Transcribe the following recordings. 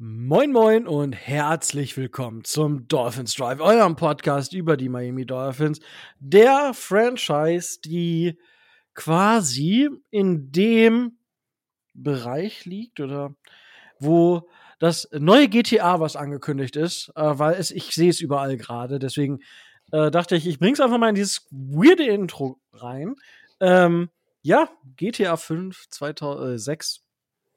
Moin Moin und herzlich willkommen zum Dolphins Drive, eurem Podcast über die Miami Dolphins, der Franchise, die quasi in dem Bereich liegt oder wo das neue GTA, was angekündigt ist, äh, weil es, ich sehe es überall gerade, deswegen äh, dachte ich, ich bring's einfach mal in dieses weirde Intro rein. Ähm, ja, GTA 5 2006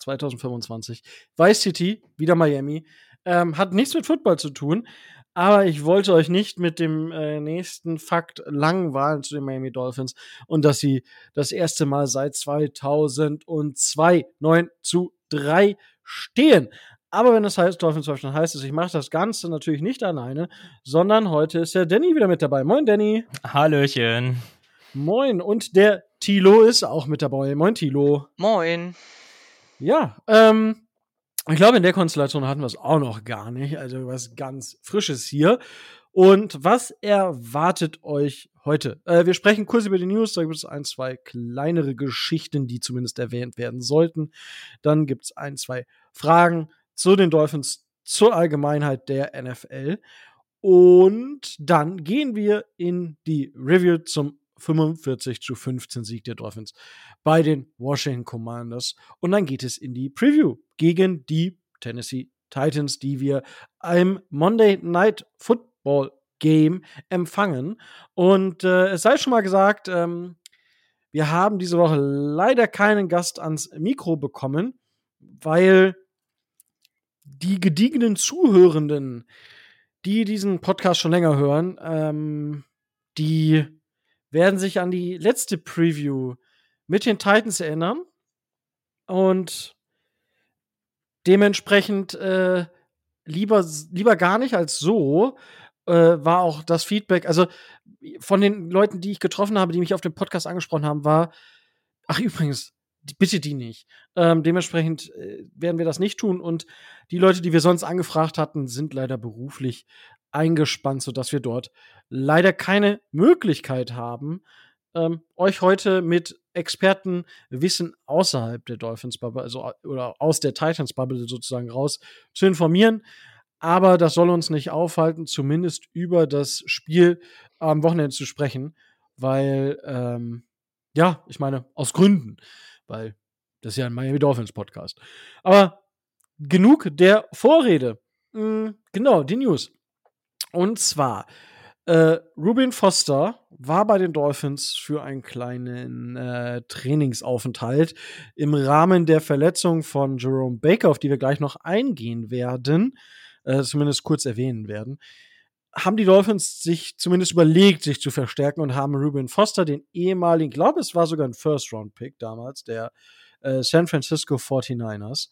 2025. Vice City, wieder Miami. Ähm, hat nichts mit Football zu tun, aber ich wollte euch nicht mit dem äh, nächsten Fakt langweilen zu den Miami Dolphins und dass sie das erste Mal seit 2002 9 zu 3 stehen. Aber wenn es heißt Dolphins Deutschland, heißt es, ich mache das Ganze natürlich nicht alleine, sondern heute ist der Danny wieder mit dabei. Moin, Danny. Hallöchen. Moin. Und der Tilo ist auch mit dabei. Moin, Tilo. Moin. Ja, ähm, ich glaube, in der Konstellation hatten wir es auch noch gar nicht. Also was ganz Frisches hier. Und was erwartet euch heute? Äh, wir sprechen kurz über die News. Da gibt es ein, zwei kleinere Geschichten, die zumindest erwähnt werden sollten. Dann gibt es ein, zwei Fragen zu den Dolphins, zur Allgemeinheit der NFL. Und dann gehen wir in die Review zum 45 zu 15 Sieg der Dolphins bei den Washington Commanders. Und dann geht es in die Preview gegen die Tennessee Titans, die wir im Monday Night Football Game empfangen. Und äh, es sei schon mal gesagt, ähm, wir haben diese Woche leider keinen Gast ans Mikro bekommen, weil die gediegenen Zuhörenden, die diesen Podcast schon länger hören, ähm, die werden sich an die letzte Preview mit den Titans erinnern. Und dementsprechend äh, lieber, lieber gar nicht als so äh, war auch das Feedback. Also von den Leuten, die ich getroffen habe, die mich auf dem Podcast angesprochen haben, war, ach übrigens, bitte die nicht. Ähm, dementsprechend äh, werden wir das nicht tun. Und die Leute, die wir sonst angefragt hatten, sind leider beruflich eingespannt, sodass wir dort leider keine Möglichkeit haben, ähm, euch heute mit Expertenwissen außerhalb der Dolphins Bubble, also oder aus der Titans Bubble sozusagen raus zu informieren. Aber das soll uns nicht aufhalten, zumindest über das Spiel am Wochenende zu sprechen, weil ähm, ja, ich meine aus Gründen, weil das ist ja ein Miami Dolphins Podcast. Aber genug der Vorrede. Mhm, genau, die News. Und zwar, äh, Ruben Foster war bei den Dolphins für einen kleinen äh, Trainingsaufenthalt im Rahmen der Verletzung von Jerome Baker, auf die wir gleich noch eingehen werden, äh, zumindest kurz erwähnen werden. Haben die Dolphins sich zumindest überlegt, sich zu verstärken und haben Ruben Foster, den ehemaligen, ich glaube, es war sogar ein First-Round-Pick damals, der äh, San Francisco 49ers,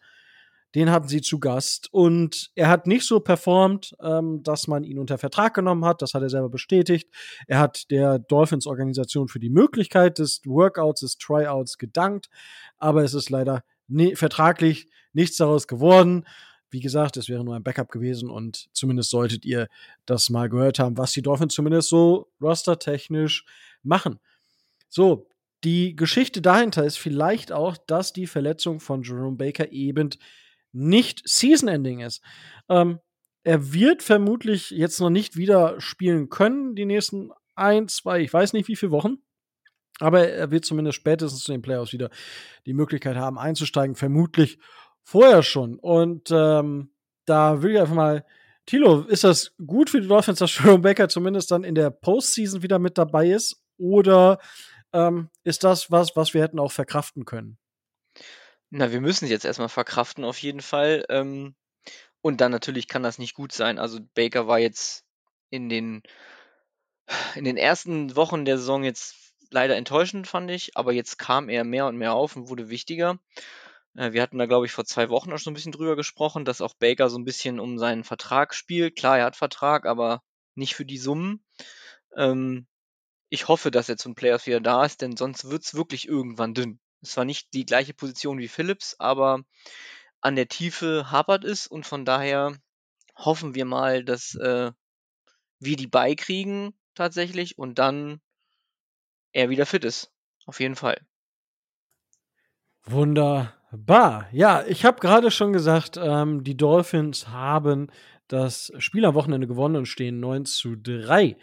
den hatten sie zu Gast und er hat nicht so performt, ähm, dass man ihn unter Vertrag genommen hat. Das hat er selber bestätigt. Er hat der Dolphins-Organisation für die Möglichkeit des Workouts, des Tryouts gedankt, aber es ist leider ne vertraglich nichts daraus geworden. Wie gesagt, es wäre nur ein Backup gewesen und zumindest solltet ihr das mal gehört haben, was die Dolphins zumindest so rostertechnisch machen. So, die Geschichte dahinter ist vielleicht auch, dass die Verletzung von Jerome Baker eben nicht Season-Ending ist. Ähm, er wird vermutlich jetzt noch nicht wieder spielen können, die nächsten ein, zwei, ich weiß nicht wie viele Wochen. Aber er wird zumindest spätestens zu den Playoffs wieder die Möglichkeit haben, einzusteigen. Vermutlich vorher schon. Und ähm, da will ich einfach mal, Tilo, ist das gut für die Dolphins, dass Jerome Baker zumindest dann in der Postseason wieder mit dabei ist? Oder ähm, ist das was, was wir hätten auch verkraften können? Na, wir müssen es jetzt erstmal verkraften auf jeden Fall. Ähm, und dann natürlich kann das nicht gut sein. Also Baker war jetzt in den in den ersten Wochen der Saison jetzt leider enttäuschend, fand ich, aber jetzt kam er mehr und mehr auf und wurde wichtiger. Äh, wir hatten da, glaube ich, vor zwei Wochen auch schon ein bisschen drüber gesprochen, dass auch Baker so ein bisschen um seinen Vertrag spielt. Klar, er hat Vertrag, aber nicht für die Summen. Ähm, ich hoffe, dass er zum Playoffs wieder da ist, denn sonst wird es wirklich irgendwann dünn. Es war nicht die gleiche Position wie Phillips, aber an der Tiefe hapert es und von daher hoffen wir mal, dass äh, wir die beikriegen tatsächlich und dann er wieder fit ist. Auf jeden Fall. Wunder, Bah, ja, ich habe gerade schon gesagt, ähm, die Dolphins haben das Spiel am Wochenende gewonnen und stehen 9 zu 3.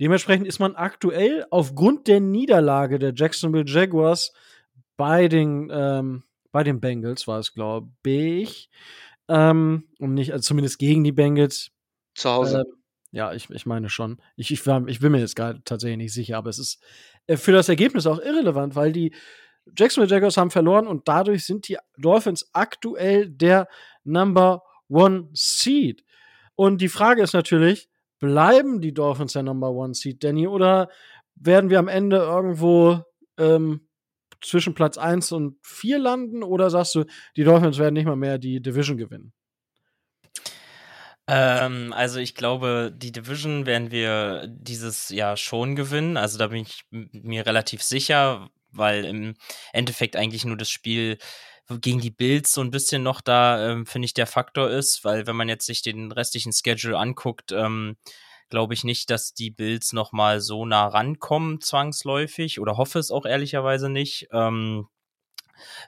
Dementsprechend ist man aktuell aufgrund der Niederlage der Jacksonville Jaguars bei den, ähm, bei den Bengals, war es, glaube ich, ähm, und nicht, also zumindest gegen die Bengals. Zu Hause. Ähm, ja, ich, ich meine schon. Ich, ich, war, ich bin mir jetzt gerade tatsächlich nicht sicher, aber es ist äh, für das Ergebnis auch irrelevant, weil die Jacksonville Jaguars haben verloren und dadurch sind die Dolphins aktuell der Number One Seed. Und die Frage ist natürlich, bleiben die Dolphins der Number One Seed, Danny, oder werden wir am Ende irgendwo ähm, zwischen Platz 1 und 4 landen? Oder sagst du, die Dolphins werden nicht mal mehr die Division gewinnen? Ähm, also ich glaube, die Division werden wir dieses Jahr schon gewinnen. Also da bin ich mir relativ sicher, weil im Endeffekt eigentlich nur das Spiel gegen die Bills so ein bisschen noch da, ähm, finde ich, der Faktor ist, weil wenn man jetzt sich den restlichen Schedule anguckt, ähm, glaube ich nicht, dass die Bills noch mal so nah rankommen zwangsläufig oder hoffe es auch ehrlicherweise nicht. Ähm,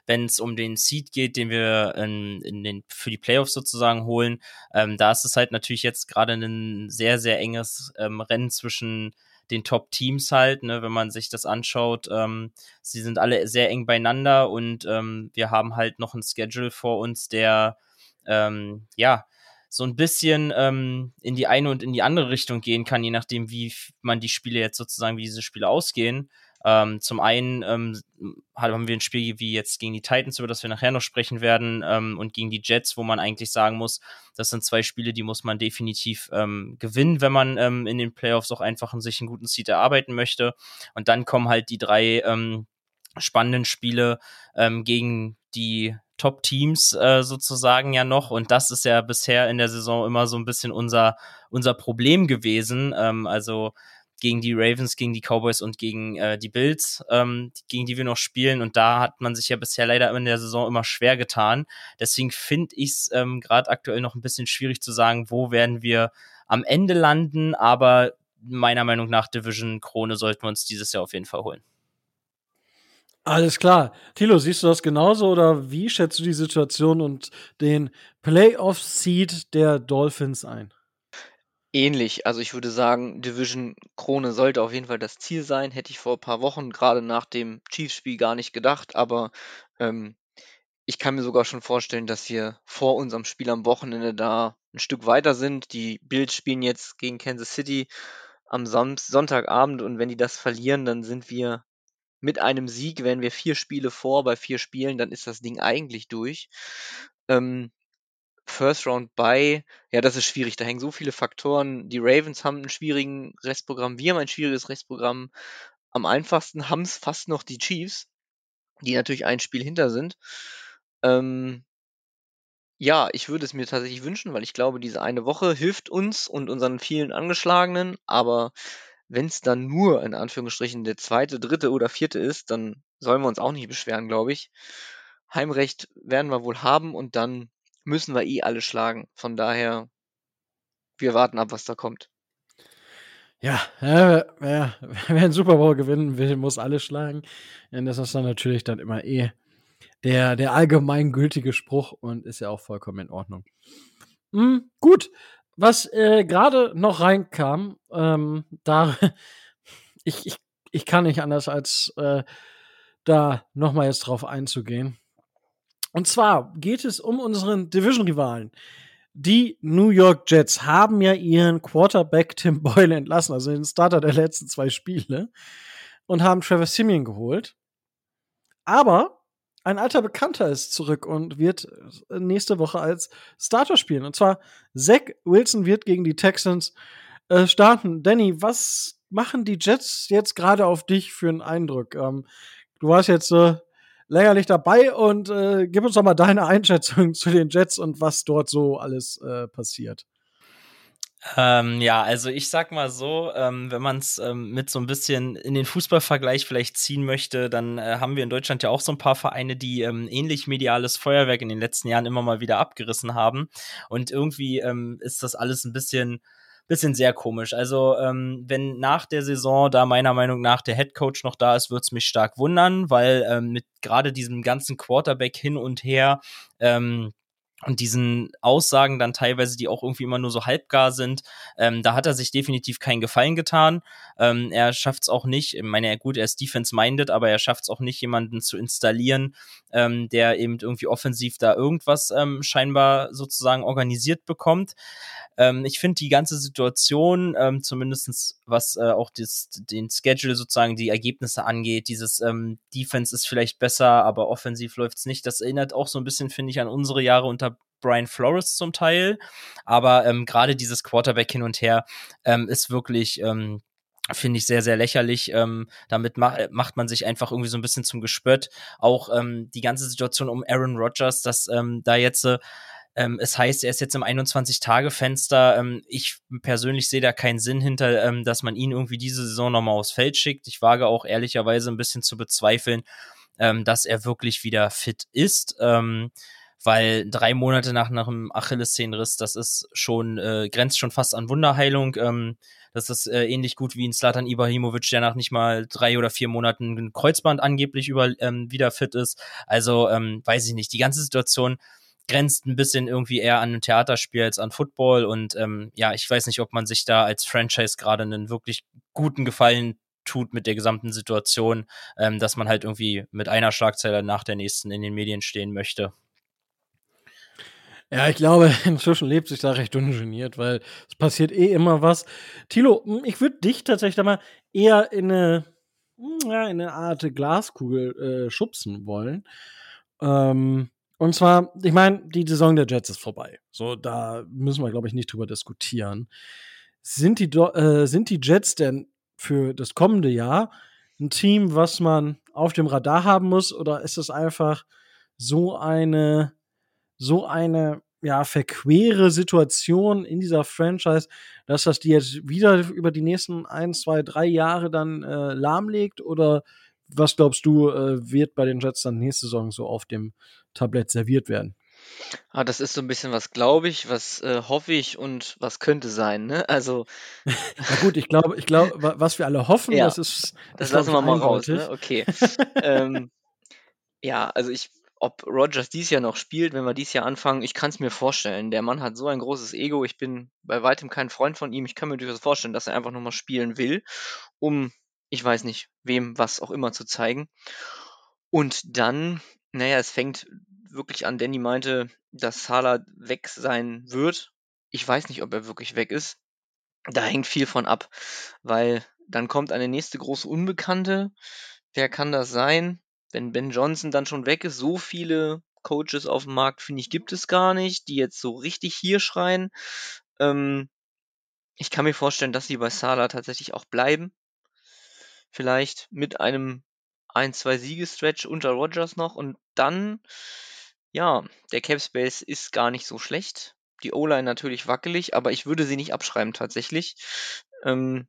wenn es um den Seed geht, den wir in, in den, für die Playoffs sozusagen holen, ähm, da ist es halt natürlich jetzt gerade ein sehr, sehr enges ähm, Rennen zwischen den Top-Teams halt, ne, wenn man sich das anschaut. Ähm, sie sind alle sehr eng beieinander und ähm, wir haben halt noch ein Schedule vor uns, der ähm, ja so ein bisschen ähm, in die eine und in die andere Richtung gehen kann, je nachdem, wie man die Spiele jetzt sozusagen, wie diese Spiele ausgehen. Ähm, zum einen ähm, haben wir ein Spiel wie jetzt gegen die Titans, über das wir nachher noch sprechen werden, ähm, und gegen die Jets, wo man eigentlich sagen muss, das sind zwei Spiele, die muss man definitiv ähm, gewinnen, wenn man ähm, in den Playoffs auch einfach sich einen guten Seed erarbeiten möchte. Und dann kommen halt die drei ähm, spannenden Spiele gegen die Top-Teams äh, sozusagen ja noch. Und das ist ja bisher in der Saison immer so ein bisschen unser, unser Problem gewesen. Ähm, also gegen die Ravens, gegen die Cowboys und gegen äh, die Bills, ähm, gegen die wir noch spielen. Und da hat man sich ja bisher leider in der Saison immer schwer getan. Deswegen finde ich es ähm, gerade aktuell noch ein bisschen schwierig zu sagen, wo werden wir am Ende landen. Aber meiner Meinung nach Division Krone sollten wir uns dieses Jahr auf jeden Fall holen. Alles klar. Thilo, siehst du das genauso oder wie schätzt du die Situation und den Playoff-Seed der Dolphins ein? Ähnlich. Also ich würde sagen, Division Krone sollte auf jeden Fall das Ziel sein. Hätte ich vor ein paar Wochen gerade nach dem Chiefs-Spiel gar nicht gedacht, aber ähm, ich kann mir sogar schon vorstellen, dass wir vor unserem Spiel am Wochenende da ein Stück weiter sind. Die Bills spielen jetzt gegen Kansas City am Son Sonntagabend und wenn die das verlieren, dann sind wir mit einem Sieg, wenn wir vier Spiele vor bei vier Spielen, dann ist das Ding eigentlich durch. Ähm, First Round bei, ja, das ist schwierig. Da hängen so viele Faktoren. Die Ravens haben einen schwierigen Restprogramm. Wir haben ein schwieriges Restprogramm. Am einfachsten haben es fast noch die Chiefs, die natürlich ein Spiel hinter sind. Ähm, ja, ich würde es mir tatsächlich wünschen, weil ich glaube, diese eine Woche hilft uns und unseren vielen Angeschlagenen. Aber wenn es dann nur in Anführungsstrichen der zweite, dritte oder vierte ist, dann sollen wir uns auch nicht beschweren, glaube ich. Heimrecht werden wir wohl haben und dann müssen wir eh alle schlagen. Von daher, wir warten ab, was da kommt. Ja, äh, wer, wer einen Super Bowl gewinnen will, muss alle schlagen. Und das ist dann natürlich dann immer eh der, der allgemeingültige Spruch und ist ja auch vollkommen in Ordnung. Mhm, gut, was äh, gerade noch reinkam, ähm, da ich, ich, ich kann nicht anders als äh, da nochmal jetzt drauf einzugehen. Und zwar geht es um unseren Division-Rivalen. Die New York Jets haben ja ihren Quarterback Tim Boyle entlassen, also den Starter der letzten zwei Spiele, und haben Trevor Simeon geholt. Aber ein alter Bekannter ist zurück und wird nächste Woche als Starter spielen. Und zwar Zach Wilson wird gegen die Texans äh, starten. Danny, was machen die Jets jetzt gerade auf dich für einen Eindruck? Ähm, du warst jetzt äh, lächerlich dabei und äh, gib uns doch mal deine Einschätzung zu den Jets und was dort so alles äh, passiert. Ähm, ja, also ich sag mal so, ähm, wenn man es ähm, mit so ein bisschen in den Fußballvergleich vielleicht ziehen möchte, dann äh, haben wir in Deutschland ja auch so ein paar Vereine, die ähm, ähnlich mediales Feuerwerk in den letzten Jahren immer mal wieder abgerissen haben. Und irgendwie ähm, ist das alles ein bisschen bisschen sehr komisch. Also, ähm, wenn nach der Saison da meiner Meinung nach der Head Coach noch da ist, wird's mich stark wundern, weil ähm, mit gerade diesem ganzen Quarterback hin und her, ähm, und diesen Aussagen dann teilweise, die auch irgendwie immer nur so halbgar sind, ähm, da hat er sich definitiv keinen Gefallen getan. Ähm, er schafft es auch nicht, ich meine, gut, er ist defense-minded, aber er schafft es auch nicht, jemanden zu installieren, ähm, der eben irgendwie offensiv da irgendwas ähm, scheinbar sozusagen organisiert bekommt. Ähm, ich finde die ganze Situation, ähm, zumindestens was äh, auch das, den Schedule sozusagen die Ergebnisse angeht, dieses ähm, Defense ist vielleicht besser, aber offensiv läuft's nicht. Das erinnert auch so ein bisschen, finde ich, an unsere Jahre unter Brian Flores zum Teil. Aber ähm, gerade dieses Quarterback hin und her ähm, ist wirklich ähm, finde ich sehr, sehr lächerlich. Ähm, damit ma macht man sich einfach irgendwie so ein bisschen zum Gespött. Auch ähm, die ganze Situation um Aaron Rodgers, dass ähm, da jetzt äh, ähm, es heißt, er ist jetzt im 21-Tage-Fenster. Ähm, ich persönlich sehe da keinen Sinn hinter, ähm, dass man ihn irgendwie diese Saison nochmal aufs Feld schickt. Ich wage auch ehrlicherweise ein bisschen zu bezweifeln, dass er wirklich wieder fit ist. Weil drei Monate nach, nach einem Achillessehnenriss, das ist schon, äh, grenzt schon fast an Wunderheilung. Ähm, das ist äh, ähnlich gut wie ein Slatan Ibrahimovic, der nach nicht mal drei oder vier Monaten ein Kreuzband angeblich über, ähm, wieder fit ist. Also, ähm, weiß ich nicht. Die ganze Situation grenzt ein bisschen irgendwie eher an ein Theaterspiel als an Football. Und ähm, ja, ich weiß nicht, ob man sich da als Franchise gerade einen wirklich guten Gefallen tut mit der gesamten Situation, ähm, dass man halt irgendwie mit einer Schlagzeile nach der nächsten in den Medien stehen möchte. Ja, ich glaube, inzwischen lebt sich da recht ungeniert, weil es passiert eh immer was. Tilo, hm, ich würde dich tatsächlich da mal eher in eine, hm, ja, in eine Art Glaskugel äh, schubsen wollen. Ähm, und zwar, ich meine, die Saison der Jets ist vorbei. So, da müssen wir, glaube ich, nicht drüber diskutieren. Sind die, äh, sind die Jets denn für das kommende Jahr ein Team, was man auf dem Radar haben muss? Oder ist es einfach so eine, so eine, ja, verquere Situation in dieser Franchise, dass das die jetzt wieder über die nächsten ein, zwei, drei Jahre dann äh, lahmlegt? Oder was glaubst du, äh, wird bei den Jets dann nächste Saison so auf dem Tablett serviert werden? Ah, das ist so ein bisschen was glaube ich, was, äh, hoffe ich und was könnte sein, ne? Also Na gut, ich glaube ich glaube, was wir alle hoffen, Ja, das ist das ist, lassen wir mal raus, eindeutig. ne? Okay. Ähm, ja, also ich ob Rodgers dies Jahr noch spielt, wenn wir dies Jahr anfangen, ich kann es mir vorstellen. Der Mann hat so ein großes Ego. Ich bin bei weitem kein Freund von ihm. Ich kann mir durchaus vorstellen, dass er einfach noch mal spielen will, um, ich weiß nicht, wem was auch immer zu zeigen. Und dann, naja, es fängt wirklich an. Danny meinte, dass Salah weg sein wird. Ich weiß nicht, ob er wirklich weg ist. Da hängt viel von ab, weil dann kommt eine nächste große Unbekannte. Wer kann das sein? Wenn Ben Johnson dann schon weg ist, so viele Coaches auf dem Markt, finde ich, gibt es gar nicht, die jetzt so richtig hier schreien. Ähm, ich kann mir vorstellen, dass sie bei Salah tatsächlich auch bleiben. Vielleicht mit einem ein, zwei Siegestretch unter Rodgers noch und dann, ja, der Cap Space ist gar nicht so schlecht. Die O-Line natürlich wackelig, aber ich würde sie nicht abschreiben tatsächlich. Ähm,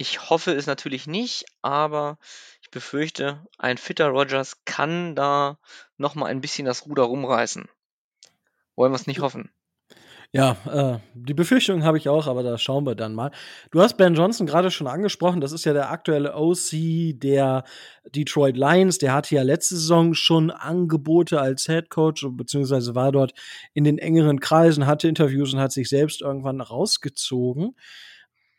ich hoffe es natürlich nicht, aber ich befürchte, ein fitter Rodgers kann da noch mal ein bisschen das Ruder rumreißen. Wollen wir es nicht hoffen. Ja, äh, die Befürchtung habe ich auch, aber da schauen wir dann mal. Du hast Ben Johnson gerade schon angesprochen. Das ist ja der aktuelle OC der Detroit Lions. Der hatte ja letzte Saison schon Angebote als Head Coach, beziehungsweise war dort in den engeren Kreisen, hatte Interviews und hat sich selbst irgendwann rausgezogen.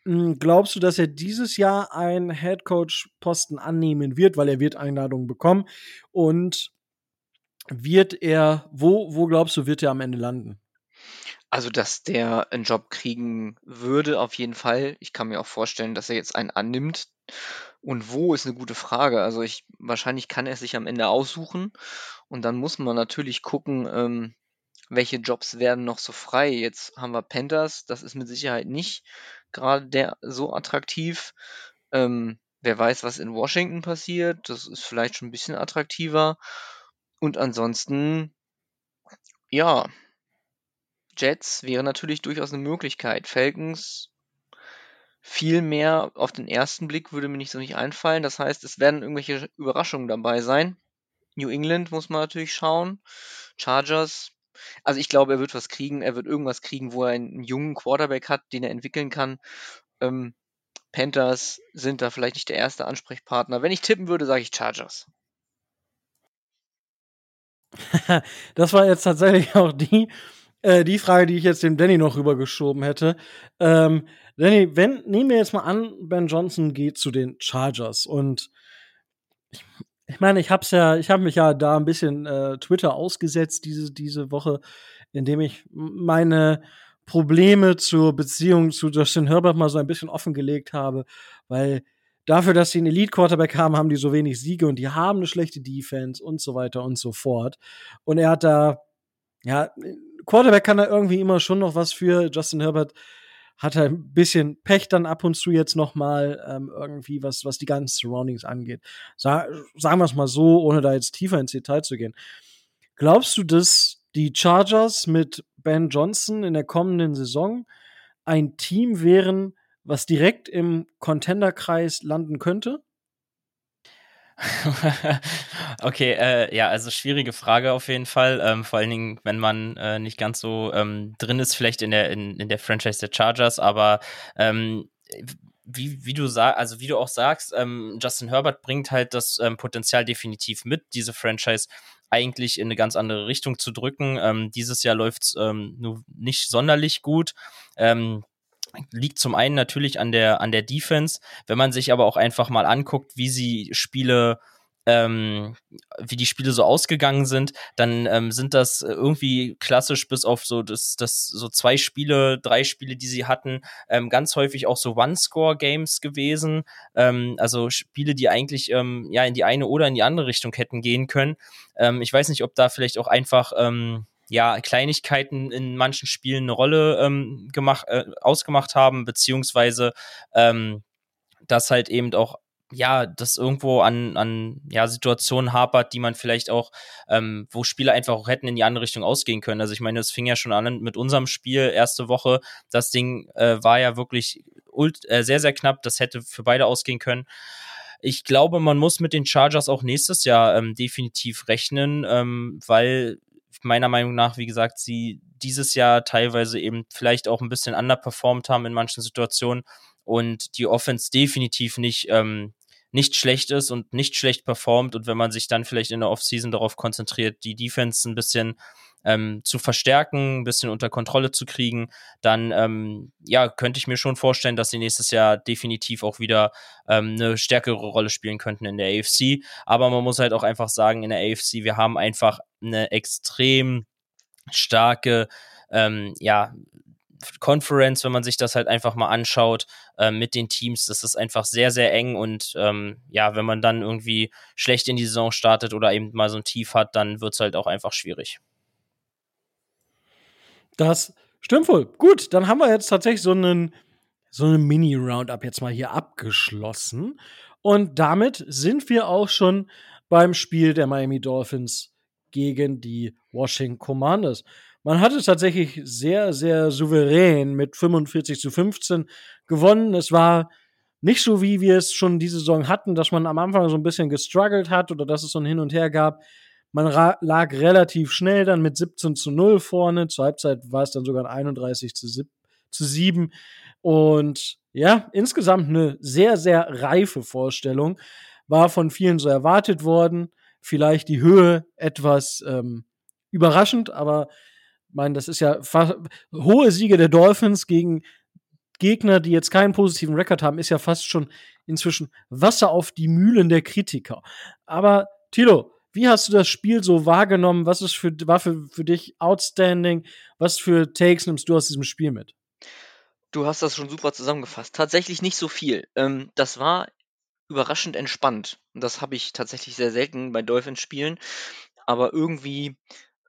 Hm, Glaubst du, dass er dieses Jahr einen Head Coach Posten annehmen wird, weil er wird Einladungen bekommen? Und wird er, wo, wo glaubst du, wird er am Ende landen? Also, dass der einen Job kriegen würde, auf jeden Fall. Ich kann mir auch vorstellen, dass er jetzt einen annimmt. Und wo, ist eine gute Frage. Also, ich wahrscheinlich kann er sich am Ende aussuchen und dann muss man natürlich gucken, ähm, welche Jobs werden noch so frei. Jetzt haben wir Panthers, das ist mit Sicherheit nicht gerade der so attraktiv. Ähm, wer weiß, was in Washington passiert, das ist vielleicht schon ein bisschen attraktiver. Und ansonsten, ja, Jets wäre natürlich durchaus eine Möglichkeit. Falcons viel mehr auf den ersten Blick würde mir nicht so nicht einfallen. Das heißt, es werden irgendwelche Überraschungen dabei sein. New England muss man natürlich schauen. Chargers Also ich glaube, er wird was kriegen. Er wird irgendwas kriegen, wo er einen jungen Quarterback hat, den er entwickeln kann. Ähm, Panthers sind da vielleicht nicht der erste Ansprechpartner. Wenn ich tippen würde, sage ich Chargers. das war jetzt tatsächlich auch die, äh, die Frage, die ich jetzt dem Danny noch rübergeschoben hätte. Ähm, Danny, wenn, nehmen wir jetzt mal an, Ben Johnson geht zu den Chargers und ich meine, ich hab's ja, ich habe mich ja da ein bisschen äh, Twitter ausgesetzt diese, diese Woche, indem ich meine Probleme zur Beziehung zu Justin Herbert mal so ein bisschen offengelegt habe, weil dafür, dass sie einen Elite-Quarterback haben, haben die so wenig Siege und die haben eine schlechte Defense und so weiter und so fort. Und er hat da, ja, Quarterback kann da irgendwie immer schon noch was für. Justin Herbert hat halt ein bisschen Pech dann ab und zu jetzt noch mal ähm, irgendwie, was, was die ganzen Surroundings angeht. Sa sagen wir es mal so, ohne da jetzt tiefer ins Detail zu gehen. Glaubst du, dass die Chargers mit Ben Johnson in der kommenden Saison ein Team wären, was direkt im Contender-Kreis landen könnte? okay, äh, ja, also schwierige Frage auf jeden Fall. Ähm, vor allen Dingen, wenn man äh, nicht ganz so ähm, drin ist, vielleicht in der, in, in der Franchise der Chargers, aber ähm, wie, wie du sag, also wie du auch sagst, ähm, Justin Herbert bringt halt das ähm, Potenzial definitiv mit, diese Franchise eigentlich in eine ganz andere Richtung zu drücken. Ähm, dieses Jahr läuft es nur nicht sonderlich gut. Ähm, liegt zum einen natürlich an der, an der Defense. Wenn man sich aber auch einfach mal anguckt, wie sie Spiele ähm, wie die Spiele so ausgegangen sind, dann ähm, sind das irgendwie klassisch bis auf so das, das so zwei Spiele, drei Spiele, die sie hatten, ähm, ganz häufig auch so One-Score-Games gewesen. Ähm, also Spiele, die eigentlich ähm, ja in die eine oder in die andere Richtung hätten gehen können. Ähm, ich weiß nicht, ob da vielleicht auch einfach ähm, ja, Kleinigkeiten in manchen Spielen eine Rolle ähm, gemacht, äh, ausgemacht haben, beziehungsweise ähm, dass halt eben auch ja, das irgendwo an, an ja, Situationen hapert, die man vielleicht auch, ähm, wo Spiele einfach auch hätten in die andere Richtung ausgehen können. Also ich meine, es fing ja schon an mit unserem Spiel erste Woche. Das Ding äh, war ja wirklich äh, sehr, sehr knapp. Das hätte für beide ausgehen können. Ich glaube, man muss mit den Chargers auch nächstes Jahr ähm, definitiv rechnen, ähm, weil meiner Meinung nach, wie gesagt, sie dieses Jahr teilweise eben vielleicht auch ein bisschen underperformed haben in manchen Situationen und die Offense definitiv nicht, ähm, nicht schlecht ist und nicht schlecht performt. Und wenn man sich dann vielleicht in der Offseason darauf konzentriert, die Defense ein bisschen ähm, zu verstärken, ein bisschen unter Kontrolle zu kriegen, dann ähm, ja, könnte ich mir schon vorstellen, dass sie nächstes Jahr definitiv auch wieder ähm, eine stärkere Rolle spielen könnten in der AFC. Aber man muss halt auch einfach sagen, in der AFC, wir haben einfach eine extrem starke, ähm, ja, Conference, wenn man sich das halt einfach mal anschaut äh, mit den Teams, das ist einfach sehr, sehr eng und ähm, ja, wenn man dann irgendwie schlecht in die Saison startet oder eben mal so ein Tief hat, dann wird es halt auch einfach schwierig. Das stimmt wohl. Gut, dann haben wir jetzt tatsächlich so einen so eine Mini-Roundup jetzt mal hier abgeschlossen. Und damit sind wir auch schon beim Spiel der Miami Dolphins gegen die Washington Commanders. Man hatte tatsächlich sehr, sehr souverän mit 45 zu 15 gewonnen. Es war nicht so, wie wir es schon diese Saison hatten, dass man am Anfang so ein bisschen gestruggelt hat oder dass es so ein Hin und Her gab. Man lag relativ schnell dann mit 17 zu 0 vorne. Zur Halbzeit war es dann sogar 31 zu, zu 7. Und ja, insgesamt eine sehr, sehr reife Vorstellung. War von vielen so erwartet worden. Vielleicht die Höhe etwas ähm, überraschend, aber ich meine, das ist ja hohe Siege der Dolphins gegen Gegner, die jetzt keinen positiven Rekord haben, ist ja fast schon inzwischen Wasser auf die Mühlen der Kritiker. Aber Tilo, wie hast du das Spiel so wahrgenommen? Was ist für, war für, für dich outstanding? Was für Takes nimmst du aus diesem Spiel mit? Du hast das schon super zusammengefasst. Tatsächlich nicht so viel. Ähm, das war überraschend entspannt. Das habe ich tatsächlich sehr selten bei Dolphins-Spielen. Aber irgendwie,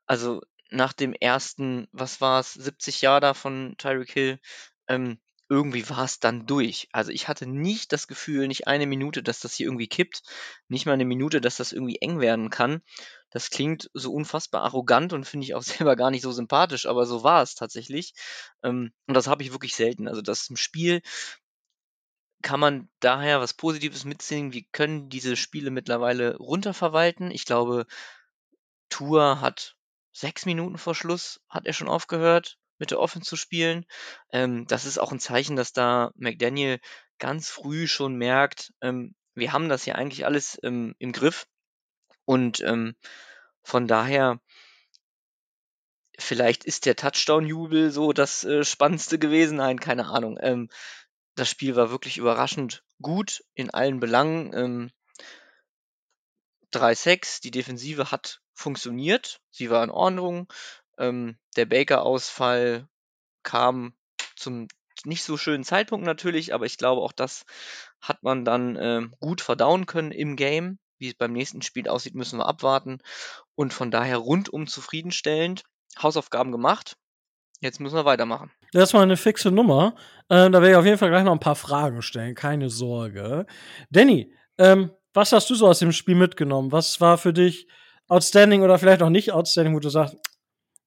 also nach dem ersten, was war es, 70 Jahre da von Tyreek Hill, ähm, irgendwie war es dann durch. Also ich hatte nicht das Gefühl, nicht eine Minute, dass das hier irgendwie kippt, nicht mal eine Minute, dass das irgendwie eng werden kann. Das klingt so unfassbar arrogant und finde ich auch selber gar nicht so sympathisch, aber so war es tatsächlich. Ähm, und das habe ich wirklich selten. Also das im Spiel kann man daher was Positives mitziehen. Wir können diese Spiele mittlerweile runterverwalten. Ich glaube, Tour hat sechs Minuten vor Schluss hat er schon aufgehört, mit der Offense zu spielen. Ähm, das ist auch ein Zeichen, dass da McDaniel ganz früh schon merkt, ähm, wir haben das ja eigentlich alles ähm, im Griff. Und ähm, von daher, vielleicht ist der Touchdown-Jubel so das äh, Spannendste gewesen. Nein, keine Ahnung. Ähm, das Spiel war wirklich überraschend gut in allen Belangen. Ähm, 3-6, die Defensive hat funktioniert, sie war in Ordnung. Ähm, der Baker-Ausfall kam zum nicht so schönen Zeitpunkt natürlich, aber ich glaube, auch das hat man dann äh, gut verdauen können im Game. Wie es beim nächsten Spiel aussieht, müssen wir abwarten. Und von daher rundum zufriedenstellend. Hausaufgaben gemacht. Jetzt müssen wir weitermachen. Das war eine fixe Nummer. Ähm, da werde ich auf jeden Fall gleich noch ein paar Fragen stellen, keine Sorge. Danny, ähm, was hast du so aus dem Spiel mitgenommen? Was war für dich outstanding oder vielleicht auch nicht outstanding, wo du sagst,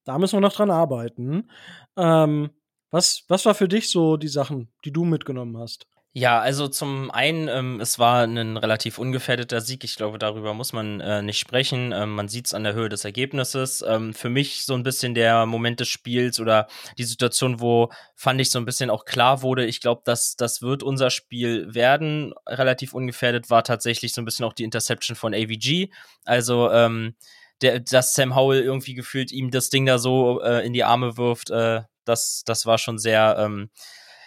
da müssen wir noch dran arbeiten? Ähm, was, was war für dich so die Sachen, die du mitgenommen hast? Ja, also zum einen, ähm, es war ein relativ ungefährdeter Sieg. Ich glaube, darüber muss man äh, nicht sprechen. Ähm, man sieht es an der Höhe des Ergebnisses. Ähm, für mich so ein bisschen der Moment des Spiels oder die Situation, wo fand ich so ein bisschen auch klar wurde, ich glaube, dass das wird unser Spiel werden. Relativ ungefährdet war tatsächlich so ein bisschen auch die Interception von AVG. Also ähm, der, dass Sam Howell irgendwie gefühlt ihm das Ding da so äh, in die Arme wirft, äh, das, das war schon sehr ähm,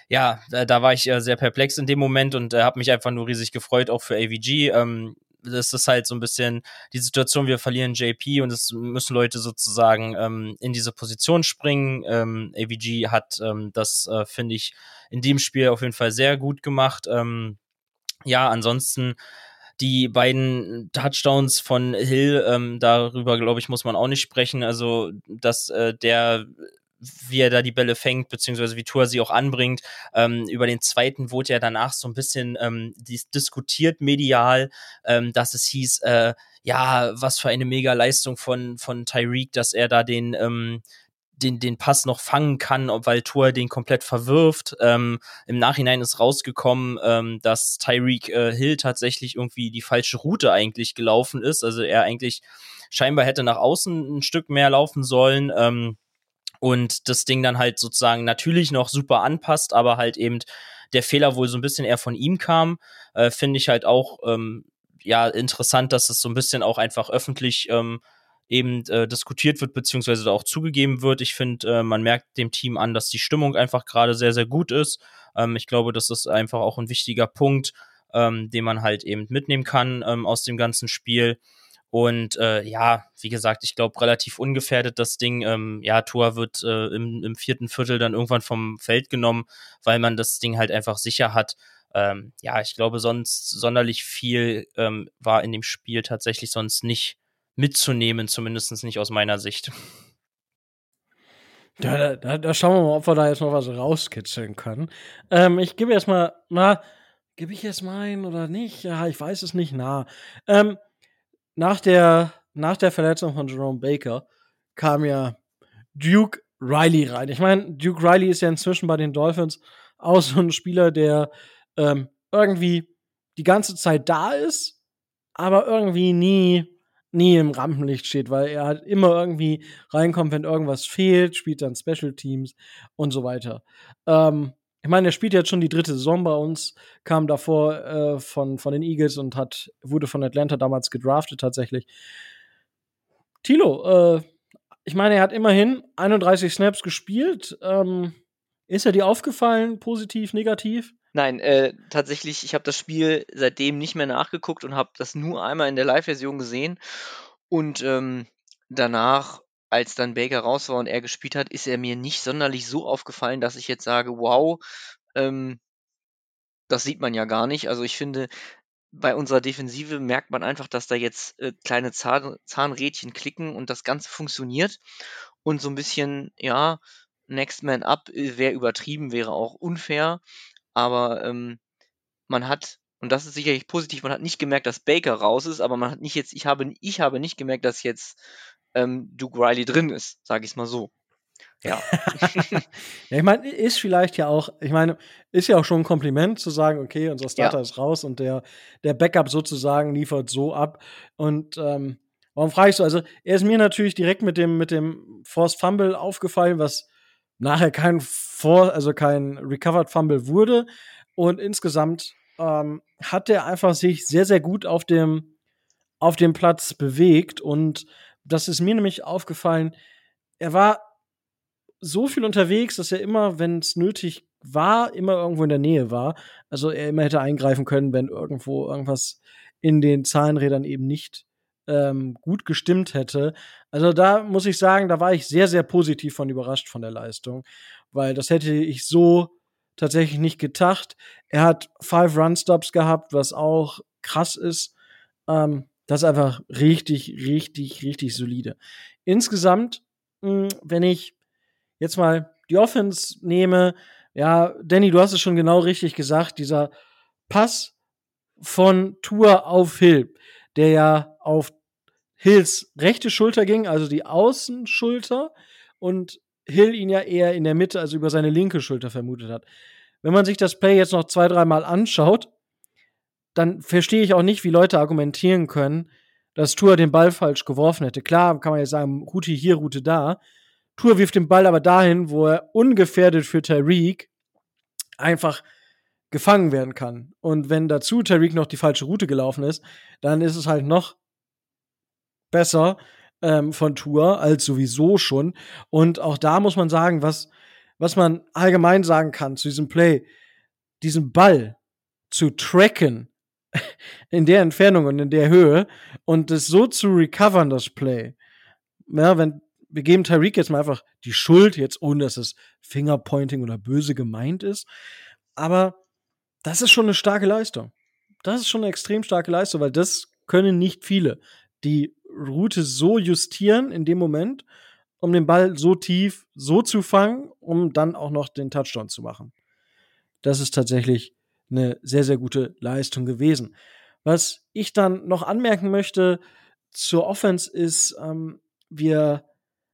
ja, da, da war ich äh, sehr perplex in dem Moment und äh, habe mich einfach nur riesig gefreut, auch für AVG. Ähm, das ist halt so ein bisschen die Situation, wir verlieren JP und es müssen Leute sozusagen ähm, in diese Position springen. Ähm, AVG hat ähm, das, äh, finde ich, in dem Spiel auf jeden Fall sehr gut gemacht. Ähm, ja, ansonsten die beiden Touchdowns von Hill, ähm, darüber glaube ich, muss man auch nicht sprechen. Also, dass äh, der wie er da die Bälle fängt, beziehungsweise wie Tour sie auch anbringt. Ähm, über den zweiten wurde ja danach so ein bisschen ähm, diskutiert medial, ähm, dass es hieß, äh, ja, was für eine mega Leistung von, von Tyreek, dass er da den, ähm, den, den Pass noch fangen kann, weil Tour den komplett verwirft. Ähm, Im Nachhinein ist rausgekommen, ähm, dass Tyreek äh, Hill tatsächlich irgendwie die falsche Route eigentlich gelaufen ist. Also er eigentlich scheinbar hätte nach außen ein Stück mehr laufen sollen. Ähm, und das Ding dann halt sozusagen natürlich noch super anpasst, aber halt eben der Fehler wohl so ein bisschen eher von ihm kam, äh, finde ich halt auch ähm, ja interessant, dass es so ein bisschen auch einfach öffentlich ähm, eben äh, diskutiert wird, beziehungsweise auch zugegeben wird. Ich finde, äh, man merkt dem Team an, dass die Stimmung einfach gerade sehr, sehr gut ist. Ähm, ich glaube, das ist einfach auch ein wichtiger Punkt, ähm, den man halt eben mitnehmen kann ähm, aus dem ganzen Spiel. Und äh, ja, wie gesagt, ich glaube, relativ ungefährdet das Ding. Ähm, ja, Tor wird äh, im, im vierten Viertel dann irgendwann vom Feld genommen, weil man das Ding halt einfach sicher hat. Ähm, ja, ich glaube, sonst sonderlich viel ähm, war in dem Spiel tatsächlich sonst nicht mitzunehmen, zumindest nicht aus meiner Sicht. Da, da, da, schauen wir mal, ob wir da jetzt noch was rauskitzeln können. Ähm, ich gebe jetzt mal, na, gebe ich jetzt meinen oder nicht? Ja, ich weiß es nicht, na. Ähm, nach der, nach der Verletzung von Jerome Baker kam ja Duke Riley rein. Ich meine, Duke Riley ist ja inzwischen bei den Dolphins auch so ein Spieler, der ähm, irgendwie die ganze Zeit da ist, aber irgendwie nie, nie im Rampenlicht steht, weil er halt immer irgendwie reinkommt, wenn irgendwas fehlt, spielt dann Special Teams und so weiter. Ähm, ich meine, er spielt jetzt schon die dritte Saison bei uns, kam davor äh, von, von den Eagles und hat, wurde von Atlanta damals gedraftet tatsächlich. Tilo, äh, ich meine, er hat immerhin 31 Snaps gespielt. Ähm, ist er dir aufgefallen, positiv, negativ? Nein, äh, tatsächlich, ich habe das Spiel seitdem nicht mehr nachgeguckt und habe das nur einmal in der Live-Version gesehen. Und ähm, danach als dann Baker raus war und er gespielt hat, ist er mir nicht sonderlich so aufgefallen, dass ich jetzt sage, wow, ähm, das sieht man ja gar nicht. Also ich finde, bei unserer Defensive merkt man einfach, dass da jetzt äh, kleine Zahn, Zahnrädchen klicken und das Ganze funktioniert. Und so ein bisschen, ja, Next Man Up äh, wäre übertrieben, wäre auch unfair. Aber ähm, man hat, und das ist sicherlich positiv, man hat nicht gemerkt, dass Baker raus ist, aber man hat nicht jetzt, ich habe, ich habe nicht gemerkt, dass jetzt ähm, Duke Riley drin ist, sage ich es mal so. Ja. ja, ich meine, ist vielleicht ja auch, ich meine, ist ja auch schon ein Kompliment zu sagen, okay, unser Starter ja. ist raus und der, der Backup sozusagen liefert so ab. Und ähm, Warum frage ich so? Also, er ist mir natürlich direkt mit dem, mit dem Forced Fumble aufgefallen, was nachher kein For also kein Recovered Fumble wurde. Und insgesamt ähm, hat er einfach sich sehr, sehr gut auf dem, auf dem Platz bewegt. Und das ist mir nämlich aufgefallen. Er war so viel unterwegs, dass er immer, wenn es nötig war, immer irgendwo in der Nähe war. Also er immer hätte eingreifen können, wenn irgendwo irgendwas in den Zahnrädern eben nicht ähm, gut gestimmt hätte. Also da muss ich sagen, da war ich sehr, sehr positiv von überrascht von der Leistung, weil das hätte ich so tatsächlich nicht gedacht. Er hat five Run-Stops gehabt, was auch krass ist. Ähm, das ist einfach richtig, richtig, richtig solide. Insgesamt, mh, hm, wenn ich jetzt mal die Offense nehme, ja, Danny, du hast es schon genau richtig gesagt, dieser Pass von Tour auf Hill, der ja auf Hills rechte Schulter ging, also die Außenschulter, und Hill ihn ja eher in der Mitte, also über seine linke Schulter vermutet hat. Wenn man sich das Play jetzt noch zwei, dreimal anschaut, dann verstehe ich auch nicht, wie Leute argumentieren können, dass Tour den Ball falsch geworfen hätte. Klar, kann man jetzt sagen, Route hier, Route da. Tour wirft den Ball aber dahin, wo er ungefährdet für Tyreek einfach gefangen werden kann. Und wenn dazu Tyreek noch die falsche Route gelaufen ist, dann ist es halt noch besser ähm, von Tour als sowieso schon. Und auch da muss man sagen, was, was man allgemein sagen kann zu diesem Play, diesen Ball zu tracken in der Entfernung und in der Höhe und es so zu recovern, das Play. Ja, wenn wir geben Tyreek jetzt mal einfach die Schuld, jetzt ohne dass es Fingerpointing oder böse gemeint ist. Aber das ist schon eine starke Leistung. Das ist schon eine extrem starke Leistung, weil das können nicht viele. Die Route so justieren in dem Moment, um den Ball so tief so zu fangen, um dann auch noch den Touchdown zu machen. Das ist tatsächlich eine sehr, sehr gute Leistung gewesen. Was ich dann noch anmerken möchte zur Offense ist, ähm, wir